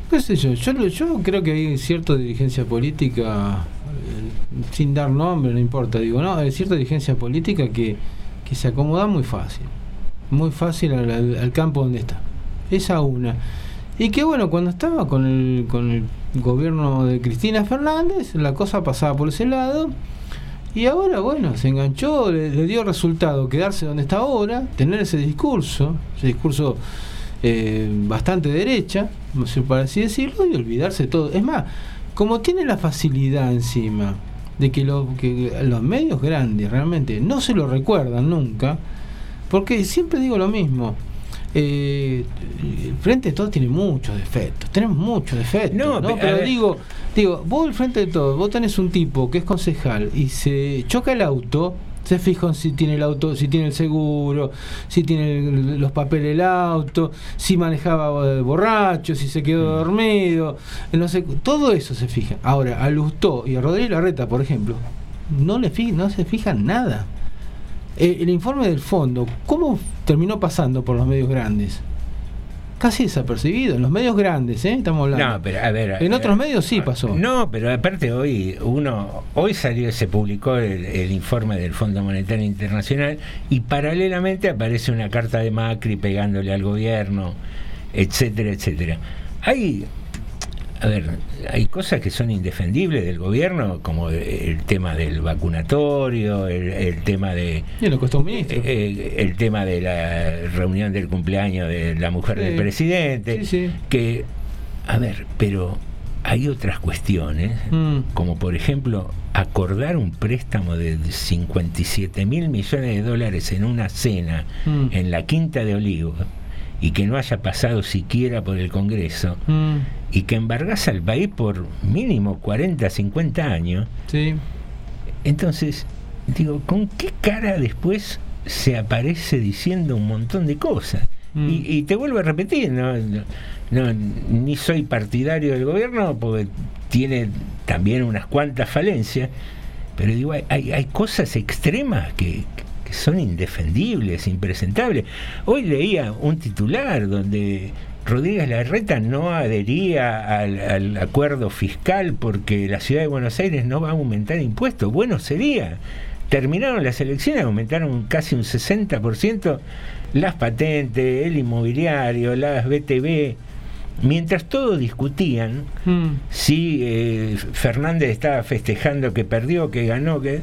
qué sé yo, yo, yo creo que hay cierta dirigencia política, sin dar nombre, no importa, digo, no, hay cierta dirigencia política que, que se acomoda muy fácil, muy fácil al, campo donde está. Esa una. Y que bueno, cuando estaba con el, con el gobierno de Cristina Fernández, la cosa pasaba por ese lado. Y ahora, bueno, se enganchó, le, dio resultado quedarse donde está ahora, tener ese discurso, ese discurso eh, bastante derecha, no por así decirlo, y olvidarse todo. Es más, como tiene la facilidad encima de que, lo, que los medios grandes realmente no se lo recuerdan nunca, porque siempre digo lo mismo. eh, el frente de todo tiene muchos defectos, tenemos muchos defectos, No, ¿no? pero digo, digo, vos el frente de todo, vos tenés un tipo que es concejal y se choca el auto, se fijan si tiene el auto, si tiene el seguro, si tiene el- los papeles del auto, si manejaba eh, borracho, si se quedó dormido, no sé, todo eso se fija. Ahora, a Lustó y a Rodríguez Larreta, por ejemplo, no le fi- no se fijan nada. Eh, el informe del fondo, ¿cómo terminó pasando por los medios grandes? Casi desapercibido, en los medios grandes, ¿eh? Estamos hablando. No, pero a ver. en eh, otros medios sí pasó. No, pero aparte hoy uno hoy salió se publicó el, el informe del Fondo Monetario Internacional y paralelamente aparece una carta de Macri pegándole al gobierno, etcétera, etcétera. Hay a ver, hay cosas que son indefendibles del gobierno, como el tema del vacunatorio, el, el tema de Y lo costó un ministro. eh, el tema de la reunión del cumpleaños de la mujer del presidente, Sí, sí. que, a ver, pero hay otras cuestiones, Mm. como por ejemplo acordar un préstamo de 57 mil millones de dólares en una cena Mm. en la Quinta de Olivos y que no haya pasado siquiera por el Congreso Mm, y que embargase al país por mínimo 40, 50 años, sí. entonces, digo, ¿con qué cara después se aparece diciendo un montón de cosas? Mm. Y, y te vuelvo a repetir, no, no, no, ni soy partidario del gobierno porque tiene también unas cuantas falencias, pero digo, hay, hay, hay cosas extremas que, que son indefendibles, impresentables. Hoy leía un titular donde Rodríguez Larreta no adhería al, al acuerdo fiscal porque la ciudad de Buenos Aires no va a aumentar impuestos. Bueno, sería. Terminaron las elecciones, aumentaron casi un 60% las patentes, el inmobiliario, las BTV. Mientras todos discutían Mm. si eh, Fernández estaba festejando que perdió, que ganó, que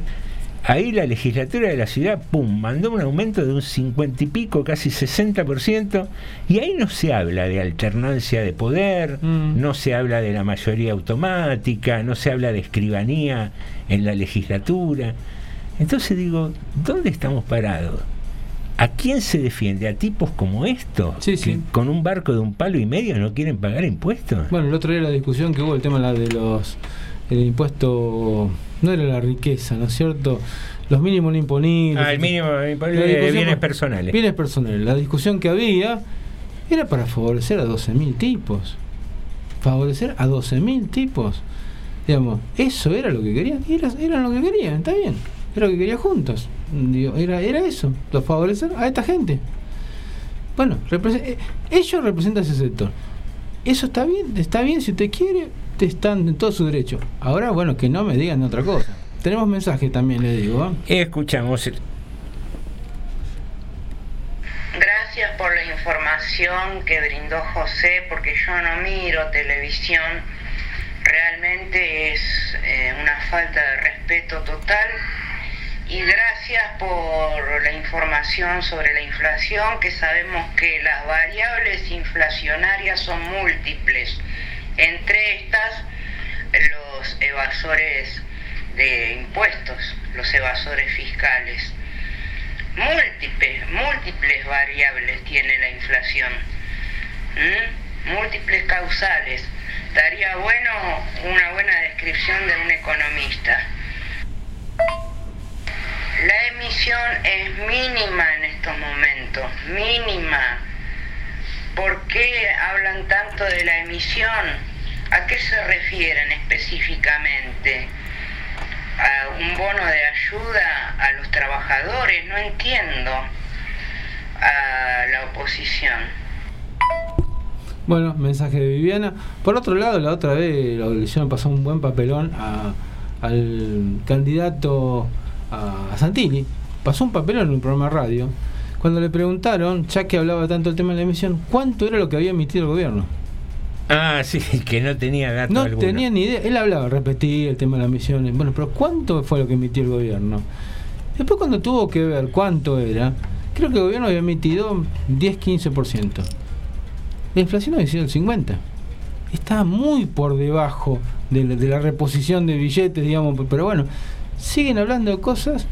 ahí la legislatura de la ciudad, pum, mandó un aumento de un 50 y pico, casi 60%, y ahí no se habla de alternancia de poder, Mm. no se habla de la mayoría automática, no se habla de escribanía en la legislatura. Entonces digo, ¿dónde estamos parados? ¿A quién se defiende? ¿A tipos como estos? Sí, que sí. con un barco de un palo y medio no quieren pagar impuestos. Bueno, el otro día la discusión que hubo, el tema la de los. El impuesto. No era la riqueza, ¿no es cierto? Los mínimos no imponibles. Ah, el mínimo imponible de discusión bienes personales. Bienes personales. La discusión que había era para favorecer a 12.000 tipos. Favorecer a 12.000 tipos. Digamos, eso era lo que querían. Era, era lo que querían, está bien. Era lo que querían juntos. Digo, era, era eso, lo favorecer a esta gente. Bueno, represe- eh, ellos representan ese sector. Eso está bien, está bien si usted quiere, están en todo su derecho. Ahora, bueno, que no me digan otra cosa. Tenemos mensaje también, le digo. ¿eh? Escuchamos. Gracias por la información que brindó José, porque yo no miro televisión. Realmente es eh, una falta de respeto total. y gracias por la información sobre la inflación, que sabemos que las variables inflacionarias son múltiples. Entre estas, los evasores de impuestos, los evasores fiscales. Múltiples, múltiples variables tiene la inflación. Múltiples causales. Daría bueno una buena descripción de un economista. La emisión es mínima en estos momentos, mínima. ¿Por qué hablan tanto de la emisión? ¿A qué se refieren específicamente? ¿A un bono de ayuda a los trabajadores? No entiendo. A la oposición. Bueno, mensaje de Viviana. Por otro lado, la otra vez la elección pasó un buen papelón a- al candidato a Santini. Pasó un papelón en un programa de radio. Cuando le preguntaron, ya que hablaba tanto el tema de la emisión, ¿cuánto era lo que había emitido el gobierno? Ah, sí, que no tenía datos No alguno. tenía ni idea. Él hablaba, repetía el tema de las misiones. Bueno, pero ¿cuánto fue lo que emitió el gobierno? Después cuando tuvo que ver cuánto era, creo que el gobierno había emitido 10-15%. La inflación había sido el 50%. Está muy por debajo de la, de la reposición de billetes, digamos. Pero bueno, siguen hablando de cosas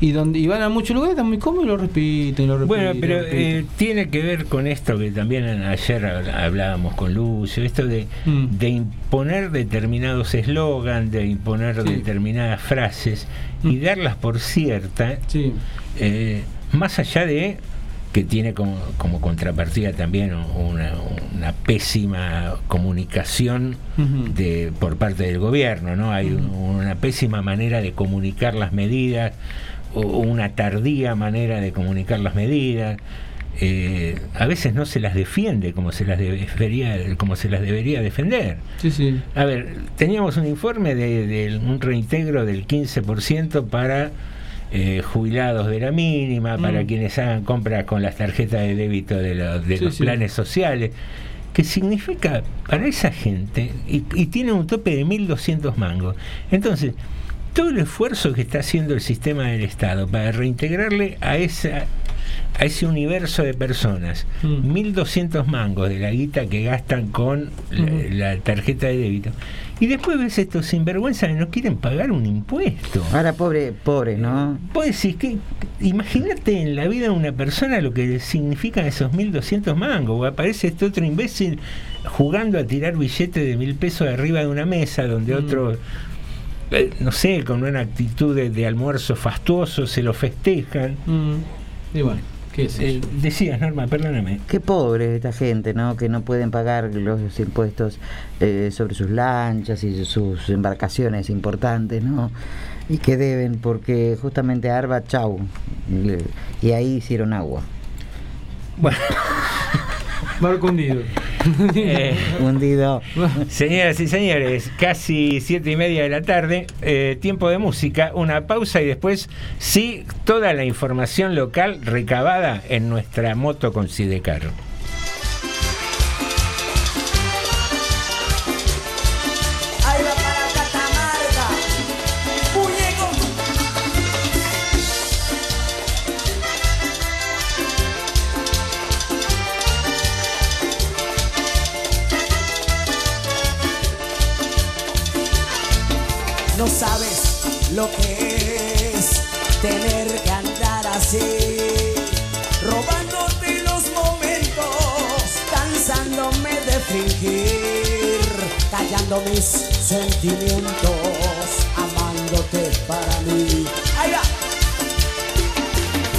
y donde y van a muchos lugares, están muy cómodos y lo repiten, lo repiten. Bueno, pero repiten. eh, tiene que ver con esto que también ayer hab- hablábamos con Lucio, esto de, Mm. de imponer determinados eslogans, de imponer Sí. determinadas frases y darlas por cierta, eh, más allá de que tiene como, como contrapartida también una, una pésima comunicación de por parte del gobierno, ¿no? Hay un- una pésima manera de comunicar las medidas o una tardía manera de comunicar las medidas. Eh, a veces no se las defiende como se las debería como se las debería defender. Sí, sí. A ver, teníamos un informe de, de un reintegro del 15% para eh, jubilados de la mínima, para Mm. quienes hagan compras con las tarjetas de débito de, los- de Sí, los planes sociales, que significa para esa gente, y, y tiene un tope de 1.200 mangos. Entonces, todo el esfuerzo que está haciendo el sistema del Estado para reintegrarle a esa a ese universo de personas, Mm. 1.200 mangos de la guita que gastan con la, tarjeta de débito. Y después ves estos sinvergüenzas que no quieren pagar un impuesto. Ahora, pobre, pobre, ¿no? Vos decís que, imagínate en la vida de una persona lo que significan esos 1.200 mangos. O aparece este otro imbécil jugando a tirar billetes de mil pesos de arriba de una mesa donde otro, eh, no sé, con una actitud de, de almuerzo fastuoso se lo festejan. Mm. Y bueno, ¿qué sé Eh, decías, Norma, perdóname. Qué pobre esta gente, ¿no? Que no pueden pagar los impuestos eh, sobre sus lanchas y sus embarcaciones importantes, ¿no? Y que deben porque justamente Arba, chau. Y ahí hicieron agua. Bueno. Barco hundido. Eh, Hundido. Señoras y señores, casi siete y media de la tarde, eh, tiempo de música, una pausa y después sí, toda la información local recabada en nuestra moto con Sidecar. Mis sentimientos, amándote para mí. Ahí va.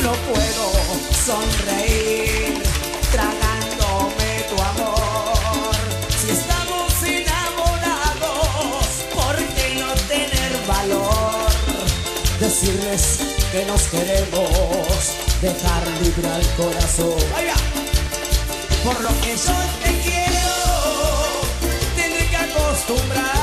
No puedo sonreír, tragándome tu amor. Si estamos enamorados, ¿por qué no tener valor? Decirles que nos queremos, dejar libre al corazón. Ahí va. Por lo que yo te que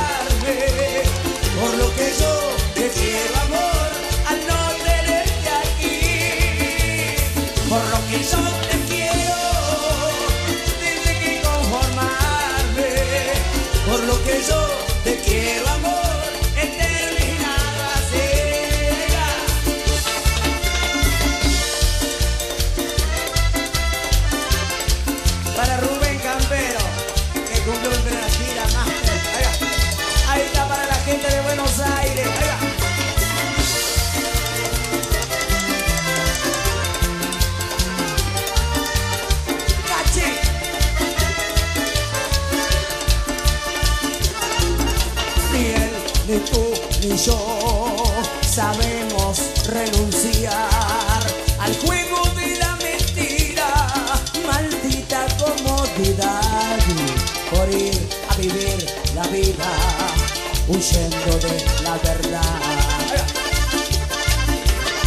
huyendo de la verdad.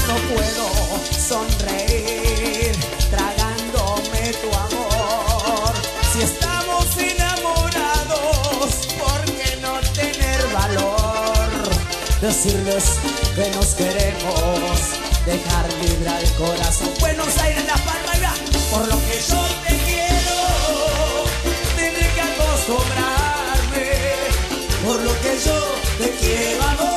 No puedo sonreír tragándome tu amor. Si estamos enamorados, ¿por qué no tener valor? Decirles que nos queremos, dejar libre al corazón. Buenos Aires, La Palma, por lo que yo te quiero,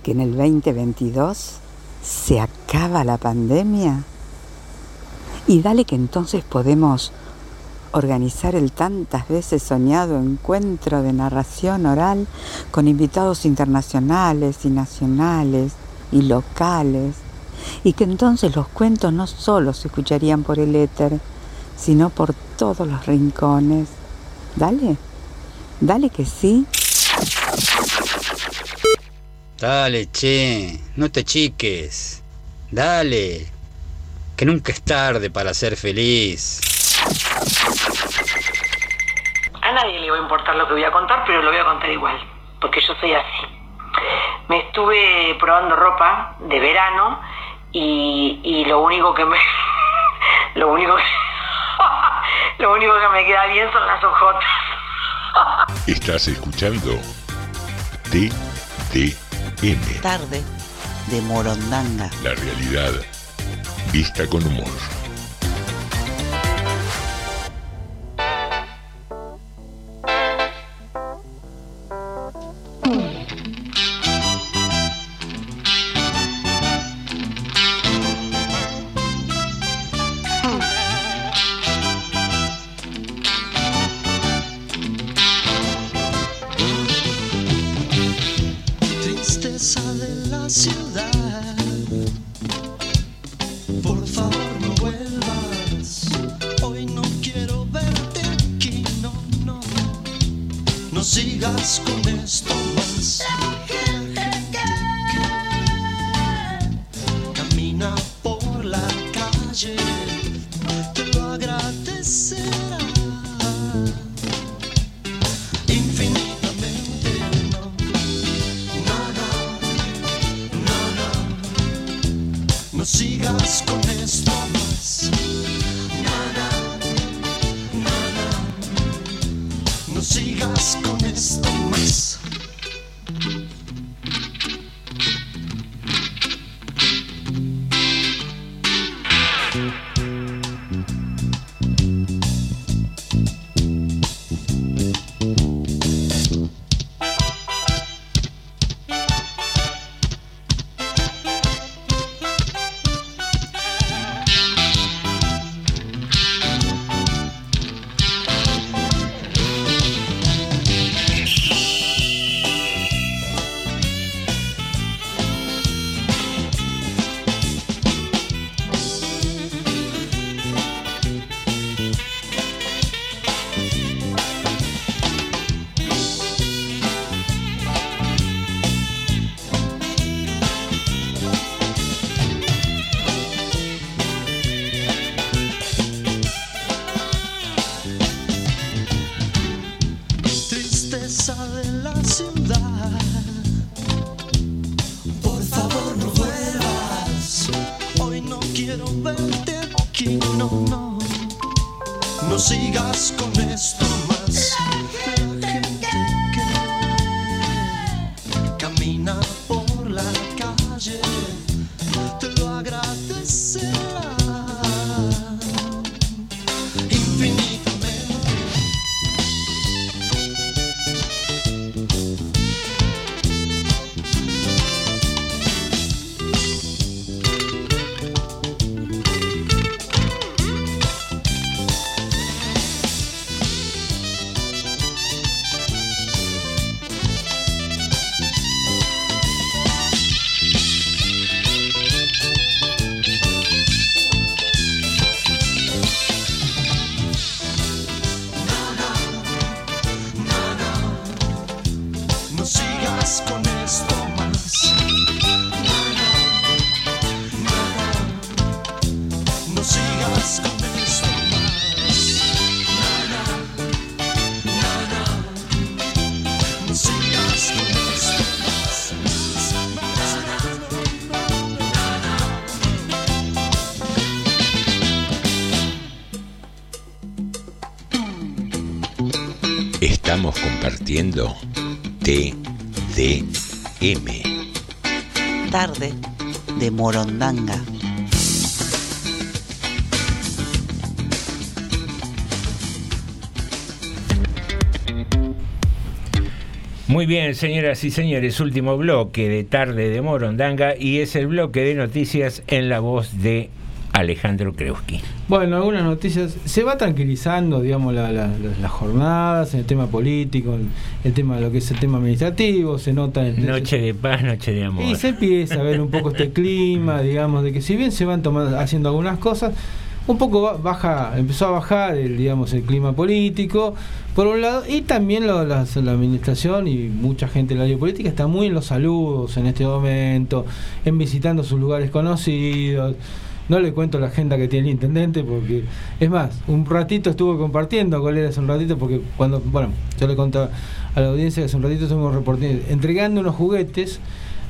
Que en el 2022 se acaba la pandemia y dale que entonces podemos organizar el tantas veces soñado encuentro de narración oral con invitados internacionales y nacionales y locales y que entonces los cuentos no solo se escucharían por el éter, sino por todos los rincones. Dale, dale que sí. Dale, che, no te chiques. Dale, que nunca es tarde para ser feliz. A nadie le va a importar lo que voy a contar, pero lo voy a contar igual, porque yo soy así. Me estuve probando ropa de verano y, y lo único que me lo único que, lo único que me queda bien son las ojotas. Estás escuchando Tarde de Morondanga. la realidad vista con humor. Estamos compartiendo TDM. Tarde de Morondanga. Muy bien, señoras y señores, último bloque de tarde de Morondanga y es el bloque de noticias en la voz de Alejandro Kreuski. Bueno, algunas noticias. Se va tranquilizando, digamos, la- la- la- las jornadas, en el tema político, en el tema lo que es el tema administrativo, se nota. el- Noche de paz, noche de amor. Y se empieza a ver un poco este clima, digamos, de que si bien se van tomando, haciendo algunas cosas, un poco ba- baja, empezó a bajar el, digamos, el clima político, por un lado, y también lo- las- la administración y mucha gente de la área política está muy en los saludos en este momento, en visitando sus lugares conocidos. No le cuento la agenda que tiene el intendente porque, es más, un ratito estuve compartiendo con él hace un ratito porque cuando, bueno, yo le contaba a la audiencia que hace un ratito estuvimos reportando, entregando unos juguetes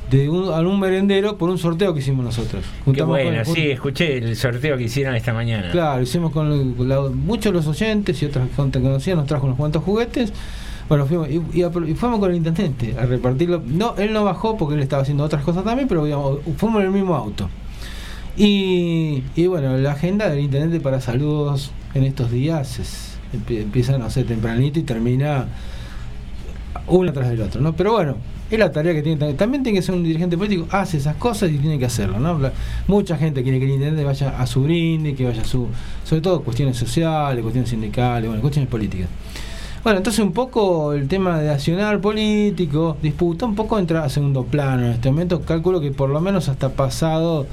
de un, a un merendero por un sorteo que hicimos nosotros. Qué bueno, con- sí, escuché el sorteo que hicieron esta mañana. Claro, hicimos con con la- muchos de los oyentes y otras gente conocida, nos trajo unos cuantos juguetes. Bueno, fuimos, y, y y fuimos con el intendente a repartirlo. No, él no bajó porque él estaba haciendo otras cosas también, pero digamos, fuimos en el mismo auto. Y, bueno, la agenda del intendente para saludos en estos días es, empie- empieza, no sé, tempranito y termina uno tras del otro, ¿no? Pero bueno, es la tarea que tiene también. Tiene que ser un dirigente político, hace esas cosas y tiene que hacerlo, ¿no? Mucha gente quiere que el intendente vaya a su brinde, que vaya a su. sobre todo cuestiones sociales, cuestiones sindicales, bueno, cuestiones políticas. Bueno, entonces un poco el tema de accionar político, disputa, un poco entra a segundo plano en este momento. Calculo que por lo menos hasta pasado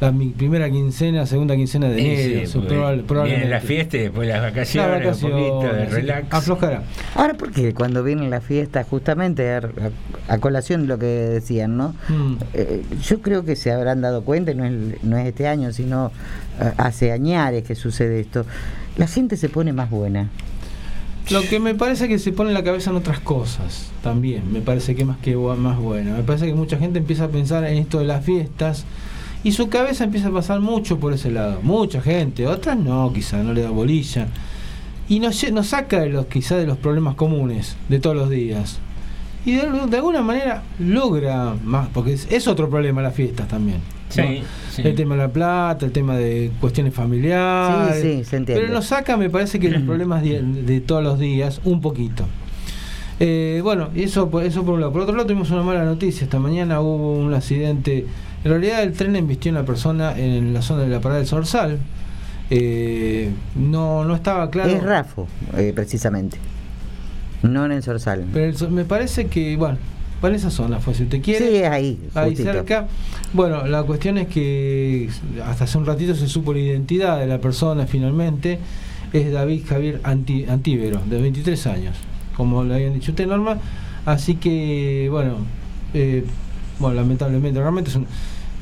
la mi- primera quincena, segunda quincena de Sí, enero, sí, porque probable- probablemente. la fiesta y después las vacaciones, Las vacaciones, un poquito de sí, relax. aflojará. Ahora, porque cuando vienen las fiestas, justamente a, a colación lo que decían, ¿no? Mm. Eh, yo creo que se habrán dado cuenta, y no es, no es este año, sino eh, hace añares que sucede esto. La gente se pone más buena. Lo que me parece que se pone en la cabeza en otras cosas también, me parece que más que más bueno. Me parece que mucha gente empieza a pensar en esto de las fiestas y su cabeza empieza a pasar mucho por ese lado. Mucha gente, otras no, quizá no le da bolilla. Y nos, nos saca de los quizá de los problemas comunes de todos los días. Y de, de alguna manera logra más, porque es, es otro problema las fiestas también. Sí, ¿no? sí. El tema de la plata, el tema de cuestiones familiares. Sí, sí, se entiende. Pero nos saca, me parece que los problemas de, de todos los días, un poquito. Eh, bueno, y eso, por- eso por un lado. Por otro lado, tuvimos una mala noticia. Esta mañana hubo un accidente. En realidad, el tren embistió a una persona en la zona de la parada del Sorsal. Eh, no, no estaba claro. Es Rafo, eh, precisamente. No en el Sorsal. Pero me parece que, bueno, para esa zona fue, si usted quiere. Sí, es ahí, Ahí justito. cerca. Bueno, la cuestión es que hasta hace un ratito se supo la identidad de la persona finalmente. Es David Javier Anti- Antíbero, de 23 años, como le habían dicho usted, Norma. Así que, bueno, eh, bueno, lamentablemente, realmente son.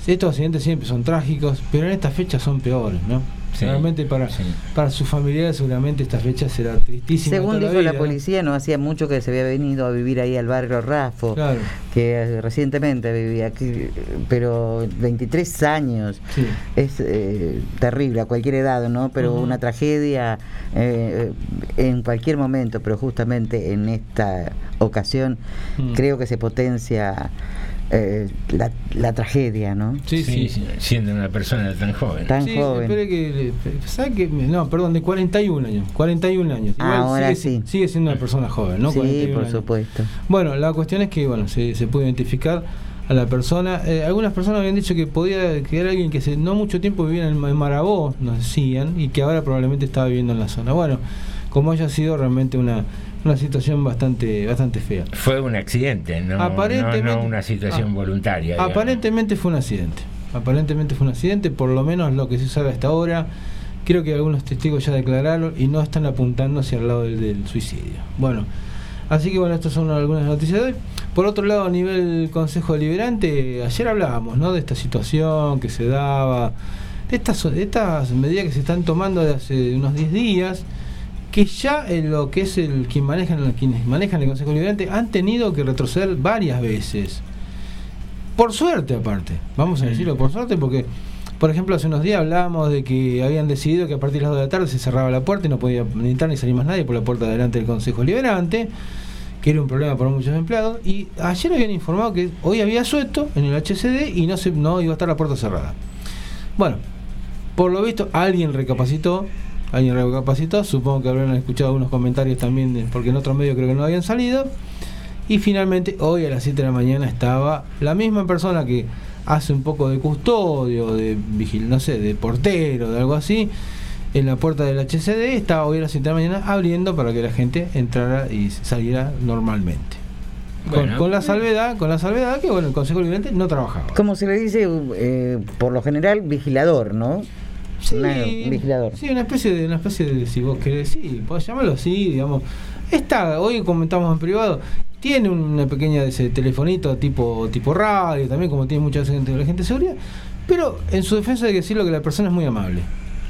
Estos accidentes siempre son trágicos, pero en estas fechas son peores, ¿no? Realmente para, para sus familiares seguramente esta fecha será tristísima. Según dijo la policía, no hacía mucho que se había venido a vivir ahí al barrio Rafo, Claro. que eh, recientemente vivía aquí, pero 23 años. Sí. Es eh, terrible a cualquier edad, ¿no? Pero una tragedia eh, en cualquier momento, pero justamente en esta ocasión Mm. creo que se potencia eh, la, la tragedia, ¿no? Sí, sí. Siendo una persona tan joven. Tan Sí, joven. espere que, ¿sabe que No, perdón, de 41 años. 41 años. Igual Ahora sigue, sí. sigue siendo una persona joven, ¿no? sí, 41 por años. supuesto. Bueno, la cuestión es que bueno, se, se puede identificar a la persona. Eh, algunas personas habían dicho que podía que era alguien que se, no mucho tiempo vivía en, en Marabó, nos decían, y que ahora probablemente estaba viviendo en la zona. Bueno, como haya sido realmente una, una situación bastante bastante fea. Fue un accidente, no, Aparentemente- no, no una situación Ah, voluntaria. digamos. Aparentemente fue un accidente. Aparentemente fue un accidente, por lo menos lo que se sabe hasta ahora. Creo que algunos testigos ya declararon y no están apuntando hacia el lado del, del suicidio. Bueno, así que bueno, estas son algunas noticias de hoy. Por otro lado, a nivel Consejo Deliberante, ayer hablábamos ¿no? de esta situación que se daba, de estas, de estas medidas que se están tomando de hace unos 10 días, que ya en lo que es el quien manejan, quienes manejan el Consejo Deliberante han tenido que retroceder varias veces. Por suerte, aparte. Vamos a decirlo por suerte, porque, por ejemplo, hace unos días hablábamos de que habían decidido que a partir de las 2 de la tarde se cerraba la puerta y no podía entrar ni salir más nadie por la puerta de delante del Consejo Liberante, que era un problema para muchos empleados. Y ayer habían informado que hoy había sueto en el HCD y no, se, no iba a estar la puerta cerrada. Bueno, por lo visto, alguien recapacitó. Alguien recapacitó, supongo que habrán escuchado algunos comentarios también, de- porque en otros medios creo que no habían salido. Y finalmente, hoy a las 7 de la mañana estaba la misma persona que hace un poco de custodio, de vigil, no sé, de portero, de algo así, en la puerta del HCD. Estaba hoy a las 7 de la mañana abriendo para que la gente entrara y saliera normalmente. Con- Bueno. con, la salvedad, con la salvedad que bueno, el Consejo Liberante no trabajaba. Como se le dice, eh, por lo general, vigilador, ¿no? Sí, Una- un vigilador. Sí, una especie de, una especie de, si vos querés, sí, podés llamarlo así, digamos. Está, hoy comentamos en privado, tiene una pequeña ese telefonito tipo, tipo radio, también como tiene mucha gente de la gente de seguridad, pero en su defensa hay que decirlo que la persona es muy amable.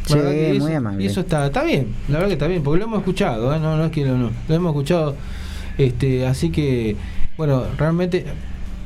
Sí, que muy eso- amable. Y eso está, está bien, la verdad que está bien, porque lo hemos escuchado, ¿eh? no, no es que lo, no, lo hemos escuchado, este, así que, bueno, realmente,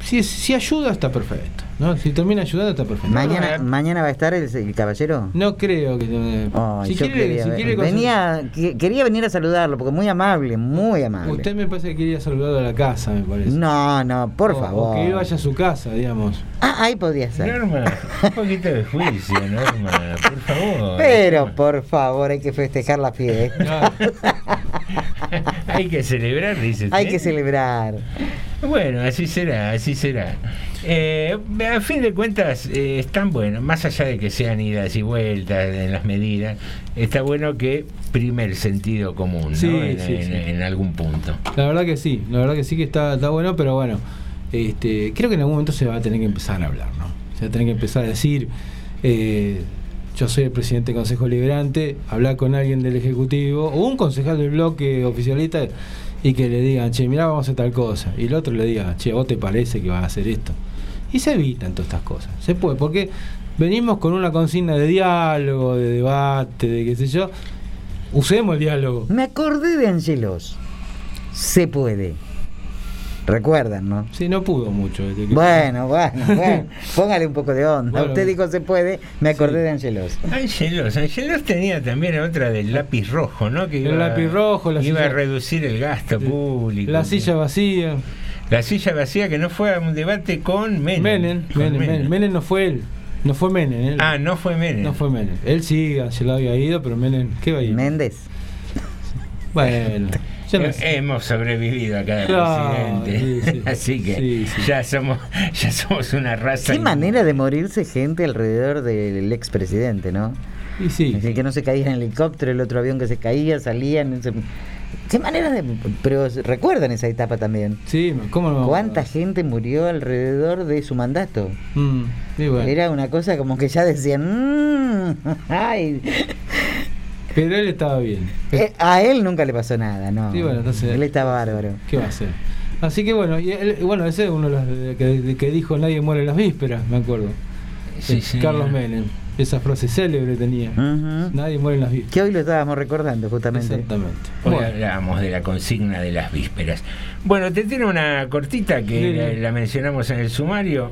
si, si ayuda está perfecto, ¿no? Si termina ayudando está perfecto. Mañana, mañana va a estar el, el caballero. No creo que. eh, si quiere, quería si quiere venía, que- quería venir a saludarlo porque muy amable, muy amable. Usted me parece que quería saludar a la casa, me parece. No, no, por O- favor. O que él vaya a su casa, digamos. Ah, ahí podría ser. Norma, un poquito de juicio, Norma, por favor. Pero por favor, hay que festejar la fiesta. Hay que celebrar, dice usted. Hay que celebrar. Bueno, así será, así será. Eh, a fin de cuentas, eh, están buenos, más allá de que sean idas y vueltas en las medidas, está bueno que prime el sentido común, ¿no? Sí, en, sí, en- sí. en algún punto. La verdad que sí, la verdad que sí que está, está bueno, pero bueno, este, creo que en algún momento se va a tener que empezar a hablar, ¿no? Se va a tener que empezar a decir, eh, yo soy el presidente del Consejo Liberante, hablar con alguien del Ejecutivo o un concejal del bloque oficialista y que le digan, che, mirá, vamos a hacer tal cosa. Y el otro le diga, che, ¿a vos te parece que vas a hacer esto? Y se evitan todas estas cosas. Se puede, porque venimos con una consigna de diálogo, de debate, de qué sé yo. Usemos el diálogo. Me acordé de Angelos. Se puede. Recuerdan, ¿no? Sí, no pudo mucho. desde que- Bueno, bueno, bueno. Póngale un poco de onda. Bueno, Usted dijo se puede, me acordé de Angelos. Angelos, Angelos tenía también otra del lápiz rojo, ¿no? Que El lápiz rojo, la iba silla- a reducir el gasto público. La silla vacía. La silla vacía que no fue a un debate con Menem. Menem, Con Menem, Menem. Menem no fue él. No fue Menem. él. Ah, no fue Menem. No fue Menem. Él sí, se lo había ido, pero Menem, ¿qué va a ir? Méndez. Bueno, no sé. Hemos sobrevivido a cada Claro, presidente. sí, sí. Así que Sí, sí. ya somos ya somos una raza. Qué manera de morirse gente alrededor del expresidente, ¿no? Y sí. El que no se caía en el helicóptero, el otro avión que se caía, salían. se- Qué manera de. Pero recuerdan esa etapa también. Sí, ¿cómo no? ¿Cuánta gente murió alrededor de su mandato? Mm, bueno. Era una cosa como que ya decían. "Mm, ay". Pero él estaba bien. Eh, a él nunca le pasó nada, ¿no? Sí, bueno, entonces- Él estaba bárbaro. ¿Qué va a hacer? Así que bueno, y él- bueno, ese es uno de los que, dijo nadie muere en las vísperas, me acuerdo. Sí, Eh, sí. Carlos Menem. Esa frase célebre tenía. Nadie muere en las vísperas. Que hoy lo estábamos recordando justamente. Exactamente. Hoy Bueno. hablábamos de la consigna de las vísperas. Bueno, te tiene una cortita que la, la mencionamos en el sumario.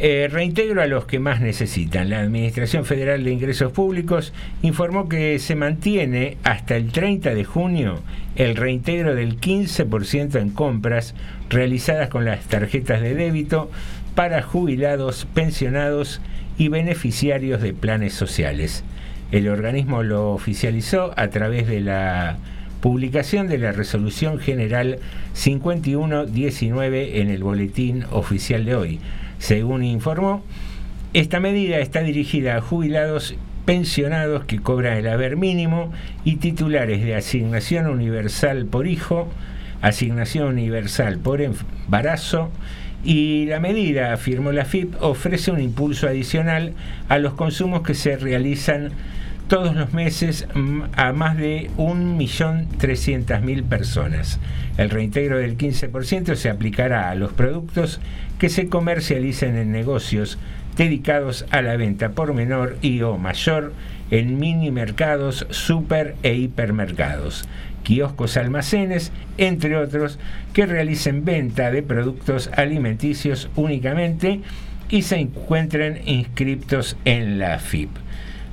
Eh, reintegro a los que más necesitan. La Administración Federal de Ingresos Públicos informó que se mantiene hasta el 30 de junio el reintegro del 15% en compras realizadas con las tarjetas de débito para jubilados, pensionados y beneficiarios de planes sociales. El organismo lo oficializó a través de la publicación de la Resolución General 5119 en el Boletín Oficial de hoy. Según informó, esta medida está dirigida a jubilados pensionados que cobran el haber mínimo y titulares de asignación universal por hijo, asignación universal por embarazo y la medida, afirmó la FIP, ofrece un impulso adicional a los consumos que se realizan todos los meses mm, a más de 1.300.000 personas. El reintegro del 15% se aplicará a los productos que se comercialicen en negocios dedicados a la venta por menor y o mayor en mini mercados, super e hipermercados, kioscos, almacenes, entre otros, que realicen venta de productos alimenticios únicamente y se encuentren inscriptos en la FIP.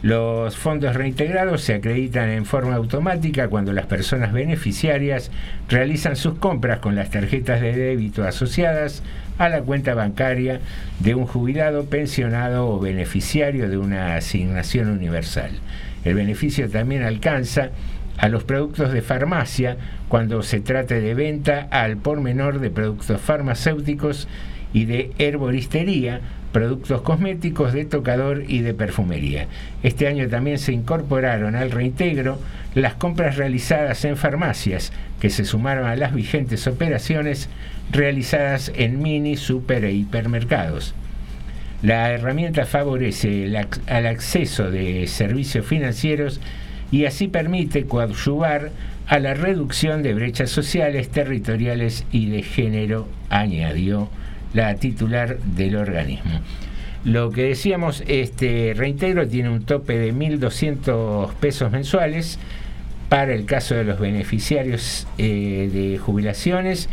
Los fondos reintegrados se acreditan en forma automática cuando las personas beneficiarias realizan sus compras con las tarjetas de débito asociadas a la cuenta bancaria de un jubilado, pensionado o beneficiario de una asignación universal. El beneficio también alcanza a los productos de farmacia cuando se trate de venta al por menor de productos farmacéuticos y de herboristería, productos cosméticos, de tocador y de perfumería. Este año también se incorporaron al reintegro las compras realizadas en farmacias, que se sumaron a las vigentes operaciones realizadas en mini, super e hipermercados. La herramienta favorece el al acceso de servicios financieros y así permite coadyuvar a la reducción de brechas sociales, territoriales y de género, añadió la titular del organismo. Lo que decíamos, este reintegro tiene un tope de 1.200 pesos mensuales para el caso de los beneficiarios eh, de jubilaciones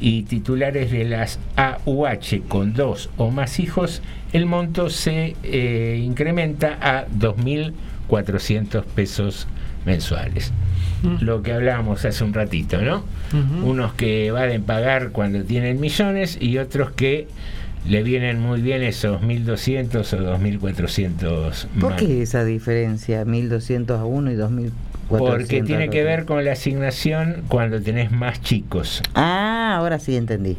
y titulares de las AUH con dos o más hijos, el monto se eh, incrementa a 2.400 pesos mensuales. Lo que hablábamos hace un ratito, ¿no? Ujú. Unos que van a pagar cuando tienen millones y otros que le vienen muy bien esos 1.200 o 2.400 ¿Por más. qué esa diferencia? 1200 a uno y 2400 Porque tiene que ver con la asignación cuando tenés más chicos. Ah, ahora sí entendí.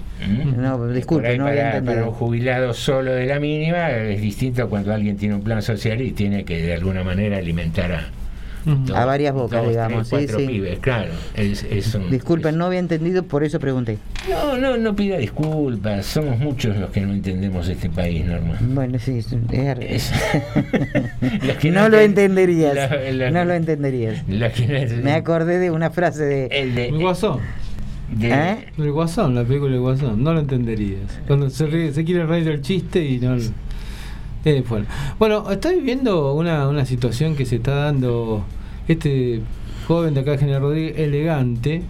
No, Por disculpe, no había para, para un entendido. jubilado solo de la mínima es distinto a cuando alguien tiene un plan social y tiene que de alguna manera alimentar a, dos- A varias bocas, dos, digamos, tres, sí, cuatro sí. pibes, claro. Es, es un- Disculpen, no había entendido, por eso pregunté. no, no, no pida disculpas. Somos muchos los que no entendemos este país, Norma. Bueno, sí, es- es- Los que no lo enten- entenderías. lo- lo- No lo entenderías. que no- Me acordé de una frase de. El de. El Guasón. de- ¿Eh? El Guasón, la película del Guasón. No lo entenderías. Cuando se, ríe- se quiere reír del chiste y no. Bueno. bueno, estoy viendo una, una situación que se está dando este joven de acá, General Rodríguez, elegante.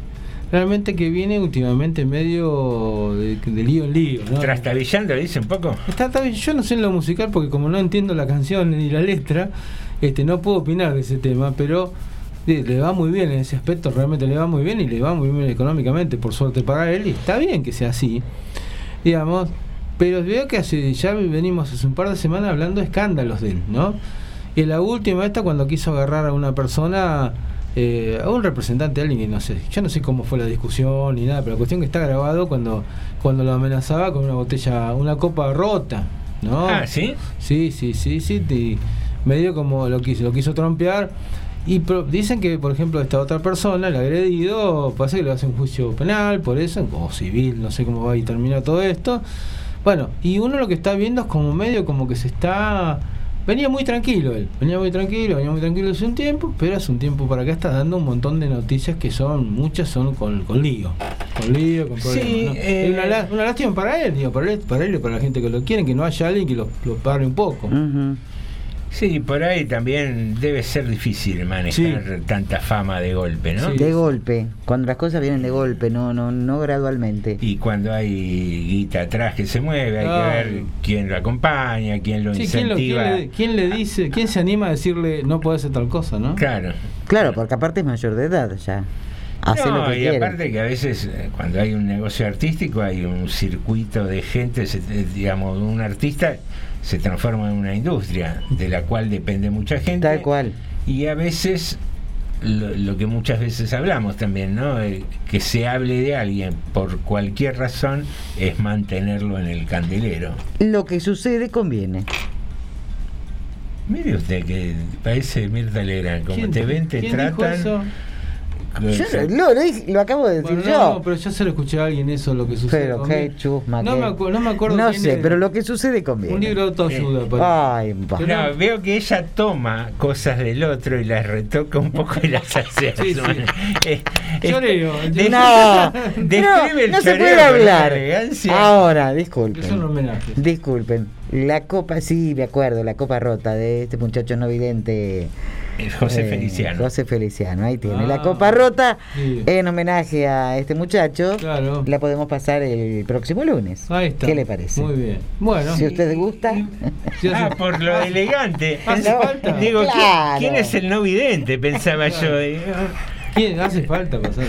Realmente que viene últimamente medio de, de lío en lío, ¿no? Trastabillando, le dice un poco. Está, yo no sé en lo musical porque como no entiendo la canción ni la letra, este no puedo opinar de ese tema, pero eh, le va muy bien en ese aspecto, realmente le va muy bien y le va muy bien económicamente, por suerte para él, y está bien que sea así, digamos, pero veo que hace, ya venimos hace un par de semanas hablando de escándalos de él, ¿no? Y la última esta cuando quiso agarrar a una persona, eh, a un representante de alguien que no sé, yo no sé cómo fue la discusión ni nada, pero la cuestión que está grabado cuando, cuando lo amenazaba con una botella, una copa rota, ¿no? Ah, ¿sí? Sí, sí, sí, sí, y medio como lo quiso, lo quiso trompear. Y pro- dicen que, por ejemplo, esta otra persona, el agredido, pasa que le hace un juicio penal por eso, o civil, no sé cómo va a terminar todo esto. Bueno, y uno lo que está viendo es como medio como que se está... Venía muy tranquilo él, venía muy tranquilo, venía muy tranquilo hace un tiempo, pero hace un tiempo para acá está dando un montón de noticias que son, muchas son con, con lío, con lío, con problemas. Sí, ¿no? eh, Es una, lá- una lástima para él, digo, para él, para él y para la gente que lo quiere, que no haya alguien que lo, lo pare un poco. Sí, por ahí también debe ser difícil manejar tanta fama de golpe, ¿no? De golpe, cuando las cosas vienen de golpe, no, no, no gradualmente. Y cuando hay guita atrás que se mueve, hay que ver quién lo acompaña, quién lo Sí, ¿quién, lo- quién incentiva. le, quién le dice, quién se anima a decirle no puede hacer tal cosa, no? Claro. Claro, porque aparte es mayor de edad ya. Hace no, lo que y quiere. aparte que a veces eh, cuando hay un negocio artístico hay un circuito de gente, se- eh, digamos, un artista se transforma en una industria de la cual depende mucha gente. Tal cual. Y a veces lo, lo que muchas veces hablamos también, ¿no? Eh, que se hable de alguien por cualquier razón es mantenerlo en el candelero. Lo que sucede conviene. Mire usted que parece Mirta Legrand, como ¿Quién- te ven, te quién dijo tratan. Que- Yo lo, lo dije- lo acabo de decir Bueno, yo. no, pero yo se lo escuché a alguien eso, lo que sucede. Pero conmigo. qué chusma. No me, acu- no me acuerdo No quién sé, es. pero lo que sucede conviene. Un libro de autoayuda. parece. Ay. No, veo que ella toma cosas del otro y las retoca un poco y las hace Sí, sí. Eh, eh, Choreo. No, describe no, el no se puede hablar. Ahora, Es un disculpen. homenaje. Disculpen. La copa, sí, me acuerdo, la copa rota de este muchacho no vidente. José eh, Feliciano. José Feliciano, ahí tiene. Ah, la copa rota sí. en homenaje a este muchacho. Claro. La podemos pasar el próximo lunes. Ahí está. ¿Qué le parece? Muy bien. Bueno. Si a usted gusta. Ah, por lo elegante. Hace falta. Digo, ¿quién- Claro. ¿quién, es el no vidente? Pensaba yo. ¿Quién hace falta pasar?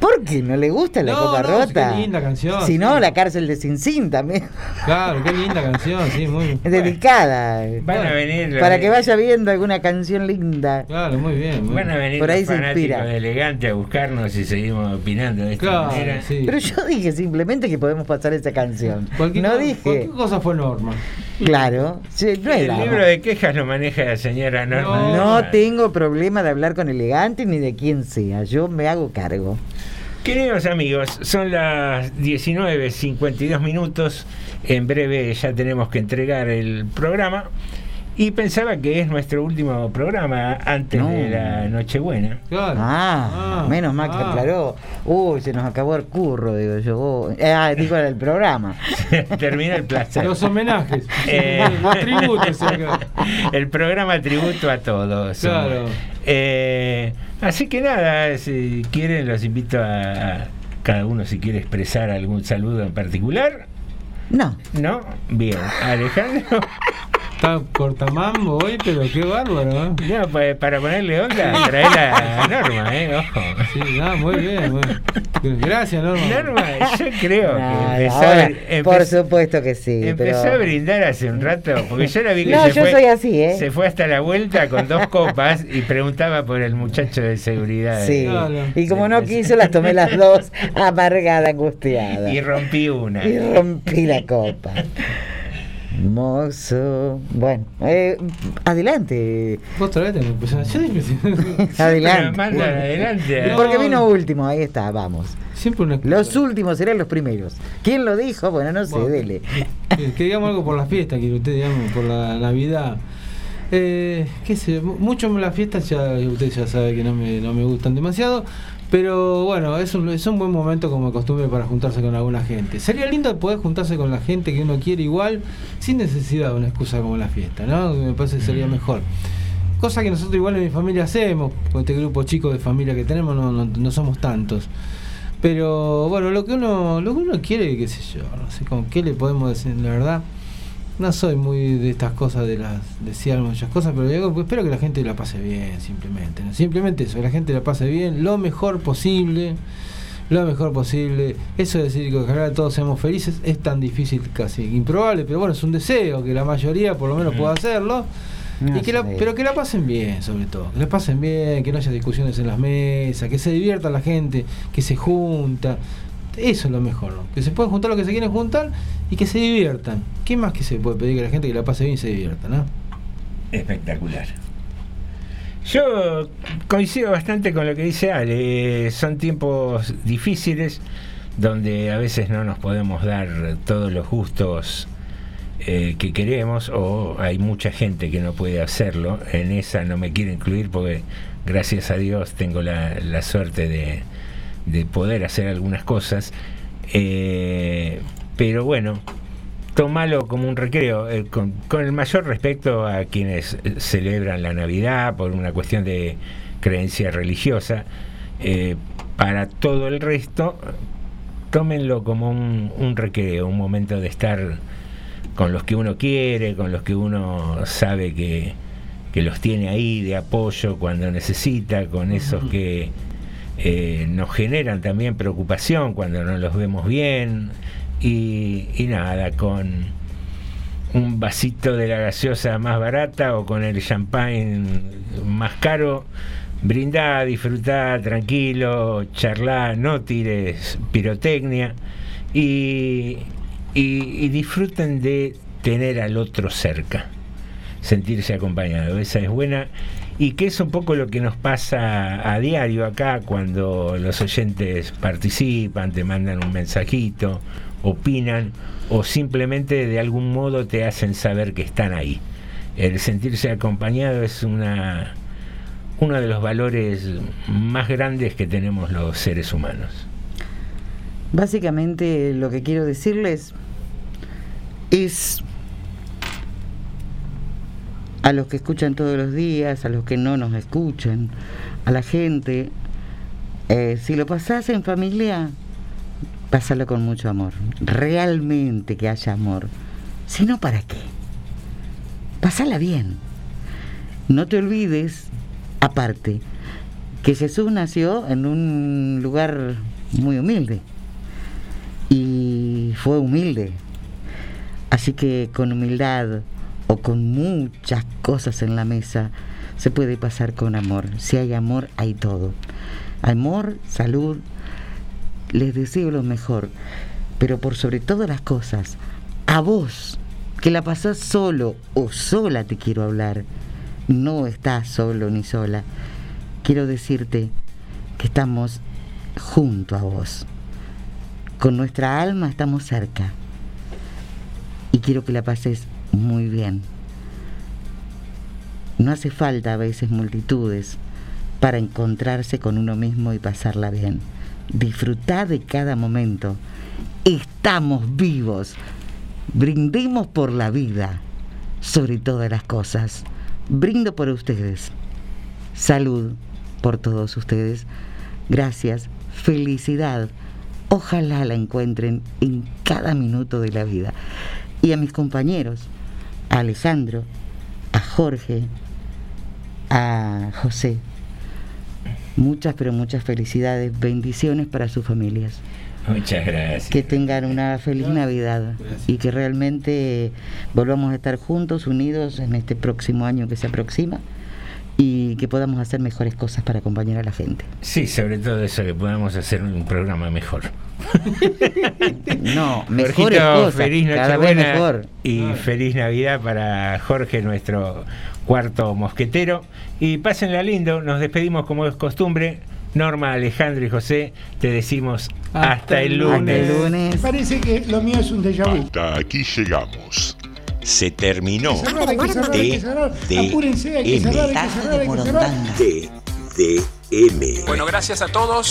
¿Por qué no le gusta la No, copa no, rota? qué linda canción, Si no, la cárcel de Sin Sin también. Claro, qué linda canción, sí, muy Es dedicada. Van a venir. Para que vaya viendo alguna canción linda. Claro, muy bien. muy Van a venir Por ahí los se inspira. elegante a buscarnos y seguimos opinando de esta Claro, manera. sí. Pero yo dije simplemente que podemos pasar esa canción. Cualquier, no dije. cualquier cosa fue norma. Claro. Sí, no es El libro de quejas lo maneja la señora Norma. No tengo problema de hablar con elegante ni de quien sea. Yo me hago cargo. Queridos amigos, son las 19.52 minutos. En breve ya tenemos que entregar el programa. Y pensaba que es nuestro último programa antes No. de la Nochebuena. Claro. Ah, Ah, menos mal que ah. aclaró. Uy, se nos acabó el curro, digo yo. Oh, Ah, digo el programa. Termina el placer. Los homenajes. Eh, Los tributos. el programa tributo a todos. Claro. Eh, así que nada, si quieren los invito a, a cada uno si quiere expresar algún saludo en particular. No. ¿No? Bien. Alejandro. Está cortamambo hoy, pero qué bárbaro. ¿eh? No, pues para ponerle onda, trae la Norma, ¿eh? Ojo. Sí, ah, muy bien. muy bien. Gracias, Norma. Norma, yo creo que empezó, ahora, a, empe- por supuesto que sí. empezó pero... a brindar hace un rato, porque yo la vi que No, se, yo fue, soy así, ¿eh? se fue hasta la vuelta con dos copas y preguntaba por el muchacho de seguridad. Sí. Y como no quiso, las tomé las dos, amargada, angustiada. Y rompí una. Y rompí la copa. Mozo. Bueno, eh, adelante. Otra vez me Adelante. Manda adelante. No. Porque vino último, ahí está, vamos. Siempre una Los últimos serán los primeros. ¿Quién lo dijo? Bueno, no sé, Bueno. dele. Que, que digamos algo por la fiesta, que usted digamos, por la Navidad. Eh, qué sé, mu- mucho las fiestas ya usted ya sabe que no me, no me gustan demasiado, pero bueno, es un, es un buen momento como costumbre para juntarse con alguna gente. Sería lindo poder juntarse con la gente que uno quiere igual, sin necesidad de una excusa como la fiesta, ¿no? Me parece que sería mejor. Cosa que nosotros igual en mi familia hacemos, con este grupo chico de familia que tenemos no, no, no somos tantos. Pero bueno, lo que uno lo que uno quiere, qué sé yo, no sé con qué le podemos decir, la verdad. No soy muy de estas cosas de las decir muchas cosas, pero digo, pues espero que la gente la pase bien, simplemente. ¿no? Simplemente eso, que la gente la pase bien, lo mejor posible, lo mejor posible. Eso de decir que ojalá todos seamos felices es tan difícil, casi improbable, pero bueno, es un deseo que la mayoría por lo menos pueda hacerlo. No Y que la- pero que la pasen bien, sobre todo. Que la pasen bien, que no haya discusiones en las mesas, que se divierta la gente, que se junta. Eso es lo mejor, ¿no? Que se pueden juntar lo que se quieren juntar y que se diviertan. ¿Qué más que se puede pedir que la gente que la pase bien y se divierta, no? Espectacular. Yo coincido bastante con lo que dice Ale. Son tiempos difíciles donde a veces no nos podemos dar todos los gustos eh, que queremos o hay mucha gente que no puede hacerlo. En esa no me quiero incluir porque gracias a Dios tengo la, la suerte de, de poder hacer algunas cosas. Eh, pero bueno, tomalo como un recreo, eh, con, con el mayor respeto a quienes eh, celebran la Navidad por una cuestión de creencia religiosa. Eh, para todo el resto, tómenlo como un, un recreo, un momento de estar con los que uno quiere, con los que uno sabe que, que los tiene ahí de apoyo cuando necesita, con esos que eh, nos generan también preocupación cuando no los vemos bien. Y, nada, con un vasito de la gaseosa más barata o con el champagne más caro, brindá, disfrutá, tranquilo, charlá, no tires pirotecnia. Y- y disfruten de tener al otro cerca, sentirse acompañado. Esa es buena y que es un poco lo que nos pasa a diario acá cuando los oyentes participan, te mandan un mensajito, opinan o simplemente de algún modo te hacen saber que están ahí. El sentirse acompañado es una uno de los valores más grandes que tenemos los seres humanos. Básicamente lo que quiero decirles es a los que escuchan todos los días, a los que no nos escuchan, a la gente, eh, si lo pasás en familia, pásalo con mucho amor. Realmente que haya amor. Si no, ¿para qué? Pásala bien. No te olvides, aparte, que Jesús nació en un lugar muy humilde y fue humilde. Así que con humildad o con muchas cosas en la mesa se puede pasar con amor. Si hay amor, hay todo. Amor, salud, les deseo lo mejor, pero por sobre todas las cosas, a vos, que la pasás solo o sola te quiero hablar, no estás solo ni sola, quiero decirte que estamos junto a vos. Con nuestra alma estamos cerca. Y quiero que la pases muy bien. No hace falta a veces multitudes para encontrarse con uno mismo y pasarla bien. Disfrutá de cada momento. Estamos vivos. Brindemos por la vida, sobre todas las cosas. Brindo por ustedes. Salud por todos ustedes. Gracias. Felicidad. Ojalá la encuentren en cada minuto de la vida. Y a mis compañeros, a Alejandro, a Jorge, a José, muchas, pero muchas felicidades, bendiciones para sus familias. Muchas gracias. Que tengan una feliz Navidad y que realmente volvamos a estar juntos, unidos en este próximo año que se aproxima y que podamos hacer mejores cosas para acompañar a la gente. Sí, sobre todo eso, que podamos hacer un programa mejor. No, Jorgito, cosas, feliz Nochebuena mejor. y feliz Navidad para Jorge, nuestro cuarto mosquetero. Y pásenla lindo, nos despedimos como es costumbre. Norma, Alejandro y José, te decimos hasta, el lunes. Parece que lo mío es un déjà vu. Hasta aquí llegamos. Se terminó. Hay que cerrar, hay que cerrar, hay que cerrar. Apúrense, hay que cerrar, hay que cerrar, hay que cerrar. D, D, M. Bueno, gracias a todos.